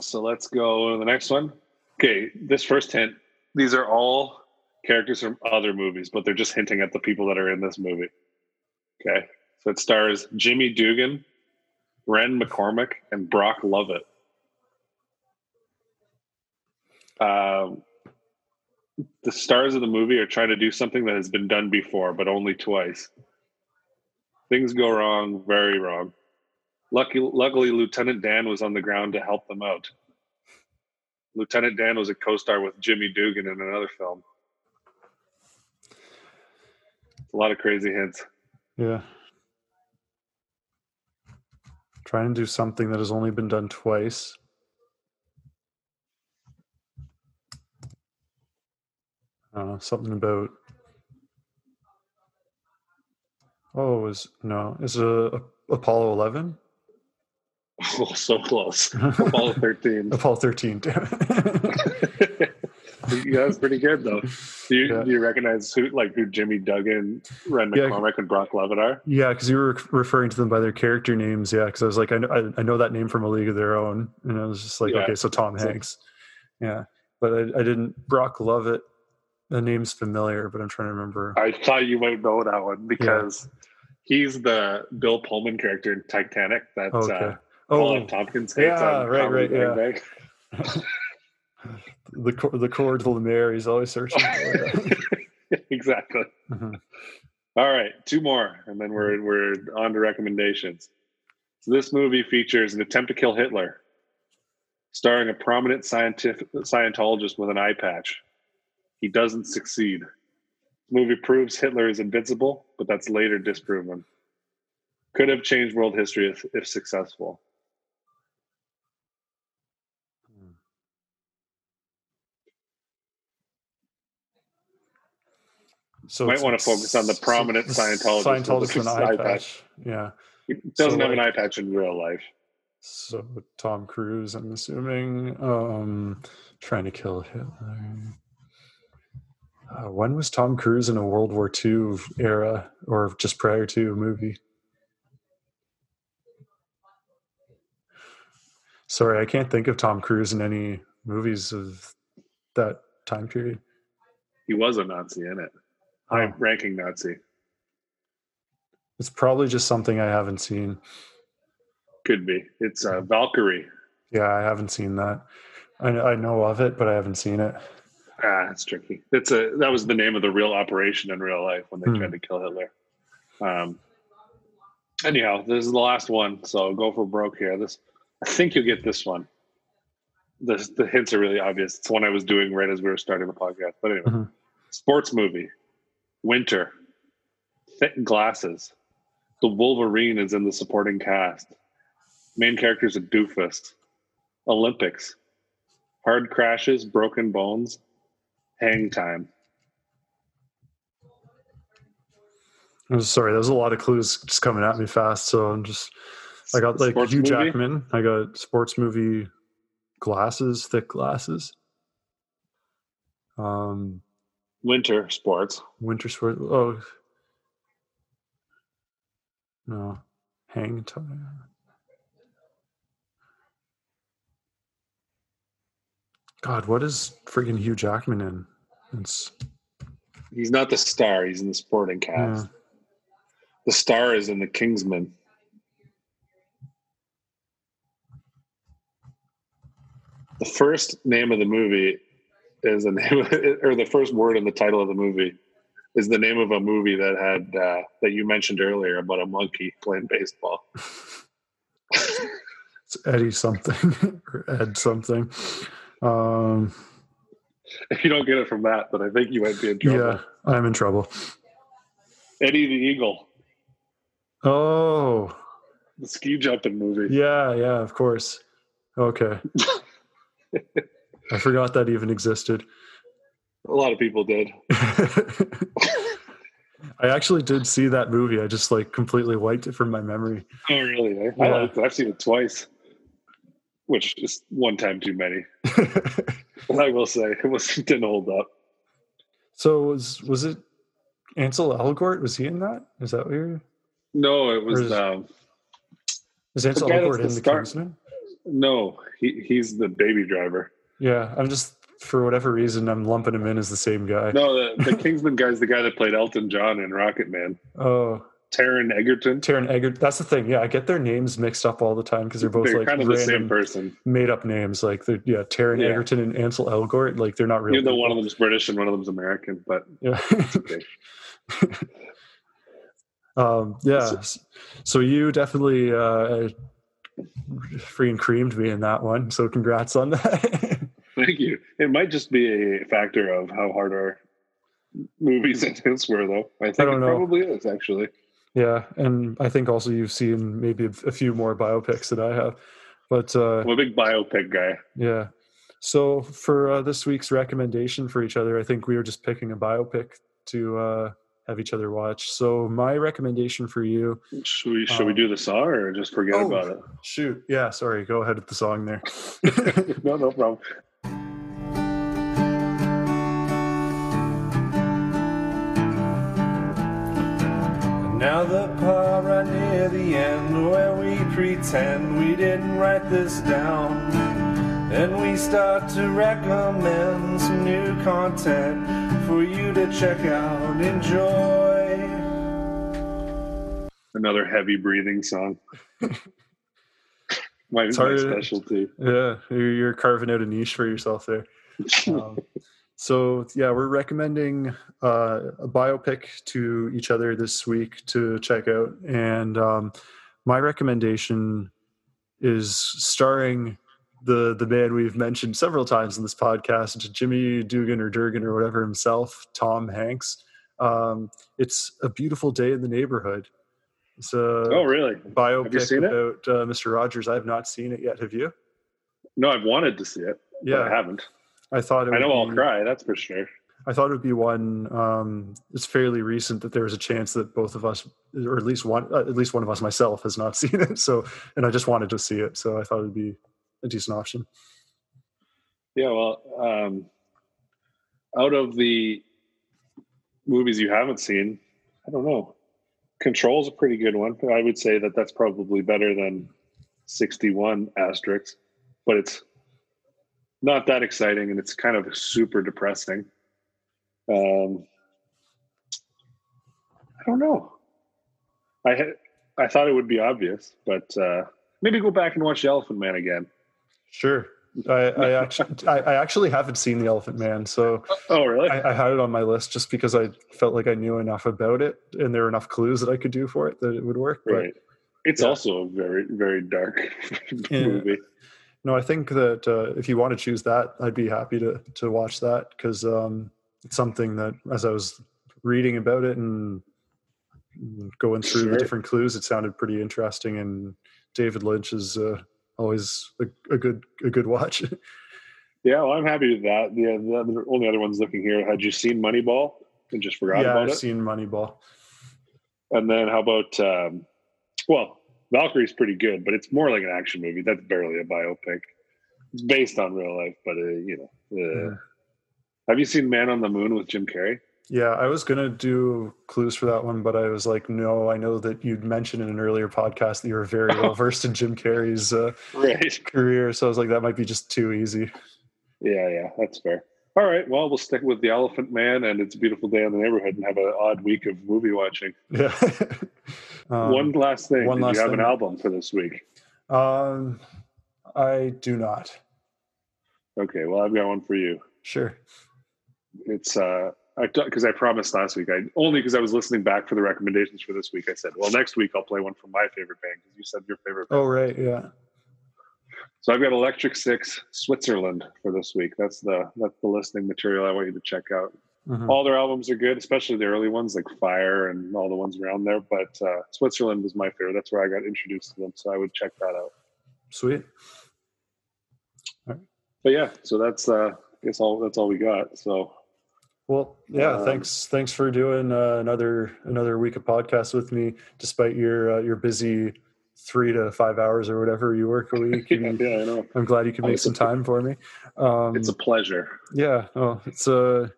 Speaker 2: So let's go to the next one. Okay, this first hint. These are all characters from other movies, but they're just hinting at the people that are in this movie. Okay. So it stars Jimmy Dugan, Ren McCormack, and Brock Lovett. Um, the stars of the movie are trying to do something that has been done before, but only twice. Things go wrong, very wrong. Lucky, luckily, Lieutenant Dan was on the ground to help them out. Lieutenant Dan was a co-star with Jimmy Dugan in another film. A lot of crazy hints.
Speaker 1: Yeah. Trying to do something that has only been done twice. Uh, something about. Oh, is no? Is it a, Apollo Eleven? *laughs*
Speaker 2: Oh, so close. *laughs* Apollo thirteen.
Speaker 1: Apollo thirteen. Damn *laughs*
Speaker 2: yeah, that's pretty good though. Do you, yeah. do you recognize who like who Jimmy Dugan, Ren yeah. and Brock Lovett are?
Speaker 1: Yeah, because you were referring to them by their character names. Yeah, because I was like, I know, I know that name from A League of Their Own, and I was just like, yeah. okay, so Tom Hanks. Yeah, but I, I didn't. Brock Lovett, the name's familiar, but I'm trying to remember.
Speaker 2: I thought you might know that one because he's the Bill Pullman character in Titanic. That's okay. uh, oh, Tompkins
Speaker 1: hates yeah, right, right, yeah. *laughs* the the cord to Lemaire. He's always searching. *laughs*
Speaker 2: exactly. Mm-hmm. All right, two more, and then we're we're on to recommendations. So this movie features an attempt to kill Hitler, starring a prominent scientific Scientologist with an eye patch. He doesn't succeed. The movie proves Hitler is invincible, but that's later disproven. Could have changed world history if, if successful. So might want to focus on the prominent Scientologist.
Speaker 1: Scientologist with an eye patch. Yeah.
Speaker 2: He doesn't so have an eye patch in real life.
Speaker 1: So Tom Cruise, I'm assuming, um, trying to kill Hitler. Uh, when was Tom Cruise in a World War II era or just prior to a movie? Sorry, I can't think of Tom Cruise in any movies of that time period.
Speaker 2: He was a Nazi in it. Oh. ranking Nazi.
Speaker 1: It's probably just something I haven't seen.
Speaker 2: Could be. It's uh, Valkyrie.
Speaker 1: Yeah, I haven't seen that. I, I know of it, but I haven't seen it.
Speaker 2: Ah, it's tricky. It's a that was the name of the real operation in real life when they hmm. tried to kill Hitler. Um. Anyhow, this is the last one, so go for broke here. This, I think you'll get this one. The the hints are really obvious. It's one I was doing right as we were starting the podcast. But anyway, mm-hmm. sports movie. Winter, thick glasses. The Wolverine is in the supporting cast. Main character's a doofus. Olympics, hard crashes, broken bones. Hang Time.
Speaker 1: I'm sorry, there's a lot of clues just coming at me fast. So I'm just, I got like sports Hugh movie? Jackman. I got sports movie glasses, thick glasses. Um,
Speaker 2: winter sports.
Speaker 1: Winter sports. Oh, no, hang time. God, what is freaking Hugh Jackman in? It's
Speaker 2: he's not the star. He's in the supporting cast. Yeah. The star is in the Kingsman. The first name of the movie is the name, *laughs* or the first word in the title of the movie is the name of a movie that had uh, that you mentioned earlier about a monkey playing baseball. *laughs* *laughs*
Speaker 1: it's Eddie something or Ed something. Um,
Speaker 2: if *laughs* you don't get it from that, then I think you might be in trouble. Yeah,
Speaker 1: I'm in trouble.
Speaker 2: Eddie the Eagle.
Speaker 1: Oh,
Speaker 2: the ski jumping movie.
Speaker 1: Yeah, yeah, of course. Okay. *laughs* I forgot that even existed.
Speaker 2: A lot of people did. *laughs*
Speaker 1: I actually did see that movie. I just like completely wiped it from my memory.
Speaker 2: Oh, really? I, yeah. I. I've seen it twice which is one time too many. *laughs* I will say it was didn't hold up.
Speaker 1: So was was it Ansel Elgort? Was he in that? Is that what you're?
Speaker 2: No, it was. Is, um,
Speaker 1: is Ansel Elgort in the star- Kingsman?
Speaker 2: No, he he's the baby driver.
Speaker 1: Yeah, I'm just for whatever reason I'm lumping him in as the same guy.
Speaker 2: No, the, the *laughs* Kingsman guy's the guy that played Elton John in Rocket Man.
Speaker 1: Oh,
Speaker 2: Taron Egerton.
Speaker 1: Taron Egerton. That's the thing. Yeah, I get their names mixed up all the time because they're both they're like
Speaker 2: kind of the same person,
Speaker 1: made up names. Like they're yeah, Taron yeah. Egerton and Ansel Elgort. Like they're not real.
Speaker 2: Even though one of them is British and one of them is American, but
Speaker 1: yeah. *laughs* okay. *laughs* um, yeah. So you definitely uh, free and creamed me in that one. So congrats on that. *laughs*
Speaker 2: Thank you. It might just be a factor of how hard our movies and hints were, though. I think I it probably is actually.
Speaker 1: Yeah, and I think also you've seen maybe a, few more biopics that I have. But uh,
Speaker 2: I'm a big biopic guy.
Speaker 1: Yeah. So for uh, this week's recommendation for each other, I think we were just picking a biopic to uh, have each other watch. So my recommendation for you.
Speaker 2: Should we should um, we do the song or just forget oh, about it?
Speaker 1: Shoot. Yeah. Sorry. Go ahead with the song there. *laughs*
Speaker 2: no, no problem.
Speaker 3: Now the part right near the end where we pretend we didn't write this down. And we start to recommend some new content for you to check out. Enjoy.
Speaker 2: Another heavy breathing song. *laughs* my, my specialty.
Speaker 1: Yeah, you're carving out a niche for yourself there. *laughs* Um, so yeah, we're recommending uh, a biopic to each other this week to check out, and um, my recommendation is starring the the man we've mentioned several times in this podcast, Jimmy Dugan or Durgan or whatever himself, Tom Hanks. Um, it's a beautiful day in the neighborhood. It's a
Speaker 2: oh really
Speaker 1: biopic about uh, Mr. Rogers. I have not seen it yet. Have you?
Speaker 2: No, I've wanted to see it. Yeah, I haven't.
Speaker 1: I thought
Speaker 2: I know be, I'll cry. That's for sure.
Speaker 1: I thought it would be one. Um, it's fairly recent that there was a chance that both of us, or at least one, uh, at least one of us, myself, has not *laughs* seen it. So, and I just wanted to see it. So I thought it would be a decent option.
Speaker 2: Yeah. Well, um, out of the movies you haven't seen, I don't know. Control's is a pretty good one. I would say that that's probably better than 61 asterisks, but it's not that exciting, and it's kind of super depressing. Um, I don't know. I had I thought it would be obvious, but uh, maybe go back and watch the Elephant Man again.
Speaker 1: Sure. I, I actually I, I, actually haven't seen the Elephant Man, so
Speaker 2: oh really?
Speaker 1: I, I, had it on my list just because I felt like I knew enough about it, and there were enough clues that I could do for it that it would work.
Speaker 2: Right. But, it's yeah. also a very very dark *laughs* movie
Speaker 1: no, I think that uh, if you want to choose that, I'd be happy to to watch that because um, it's something that as I was reading about it and going through sure. the different clues, it sounded pretty interesting. And David Lynch is uh, always a, a, good a good watch. *laughs*
Speaker 2: Yeah, well, I'm happy with that. The, the only other ones looking here. Had you seen Moneyball? I just forgot yeah, about I've it.
Speaker 1: seen Moneyball.
Speaker 2: And then how about? Um, well, Valkyrie's pretty good, but it's more like an action movie. That's barely a biopic. It's based on real life, but uh, you know. Uh, yeah. Have you seen Man on the Moon with Jim Carrey?
Speaker 1: Yeah, I was gonna do clues for that one, but I was like, no, I know that you'd mentioned in an earlier podcast that you were very well *laughs* versed in Jim Carrey's uh, right. career, so I was like, that might be just too easy.
Speaker 2: Yeah, yeah, that's fair. All right, well, we'll stick with the Elephant Man and It's a Beautiful Day in the Neighborhood and have an odd week of movie watching.
Speaker 1: Yeah. *laughs*
Speaker 2: um, one last thing. One last you have thing. an album for this week?
Speaker 1: Um, I do not.
Speaker 2: Okay, well, I've got one for you.
Speaker 1: Sure.
Speaker 2: It's uh, because I, I, promised last week. I only because I was listening back for the recommendations for this week. I said, well, next week I'll play one from my favorite band because you said your favorite.
Speaker 1: Band. Oh right, yeah.
Speaker 2: So I've got Electric Six Switzerland for this week. That's the that's the listening material I want you to check out. Mm-hmm. All their albums are good, especially the early ones like Fire and all the ones around there. But uh, Switzerland was my favorite. That's where I got introduced to them, so I would check that out.
Speaker 1: Sweet. All right.
Speaker 2: But yeah, so that's uh, I guess all that's all we got. So
Speaker 1: well, yeah, um, thanks. Thanks for doing uh, another another week of podcast with me, despite your uh, your busy three to five hours or whatever you work a week. *laughs*
Speaker 2: yeah, yeah, I know.
Speaker 1: I'm glad you can make some time for me.
Speaker 2: Um, it's a pleasure.
Speaker 1: Yeah, oh, it's uh,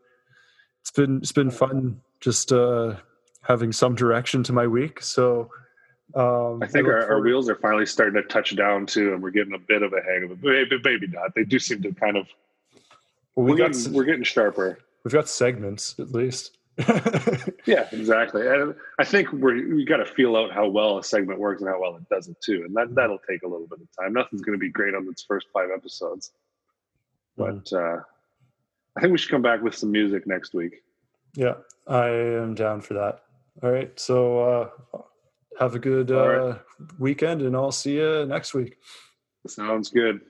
Speaker 1: it's been it's been fun just uh, having some direction to my week. So
Speaker 2: um, I think I our, our, wheels are finally starting to touch down too, and we're getting a bit of a hang of it. But maybe not. They do seem to kind of. Well, we we're, got, getting, we're getting sharper.
Speaker 1: We've got segments at least. *laughs*
Speaker 2: yeah, exactly. And I think we're we got to feel out how well a segment works and how well it does it too, and that that'll take a little bit of time. Nothing's going to be great on its first five episodes, mm-hmm. but uh, I think we should come back with some music next week.
Speaker 1: Yeah, I am down for that. All right, so uh, have a good uh, right. weekend, and I'll see you next week.
Speaker 2: Sounds good.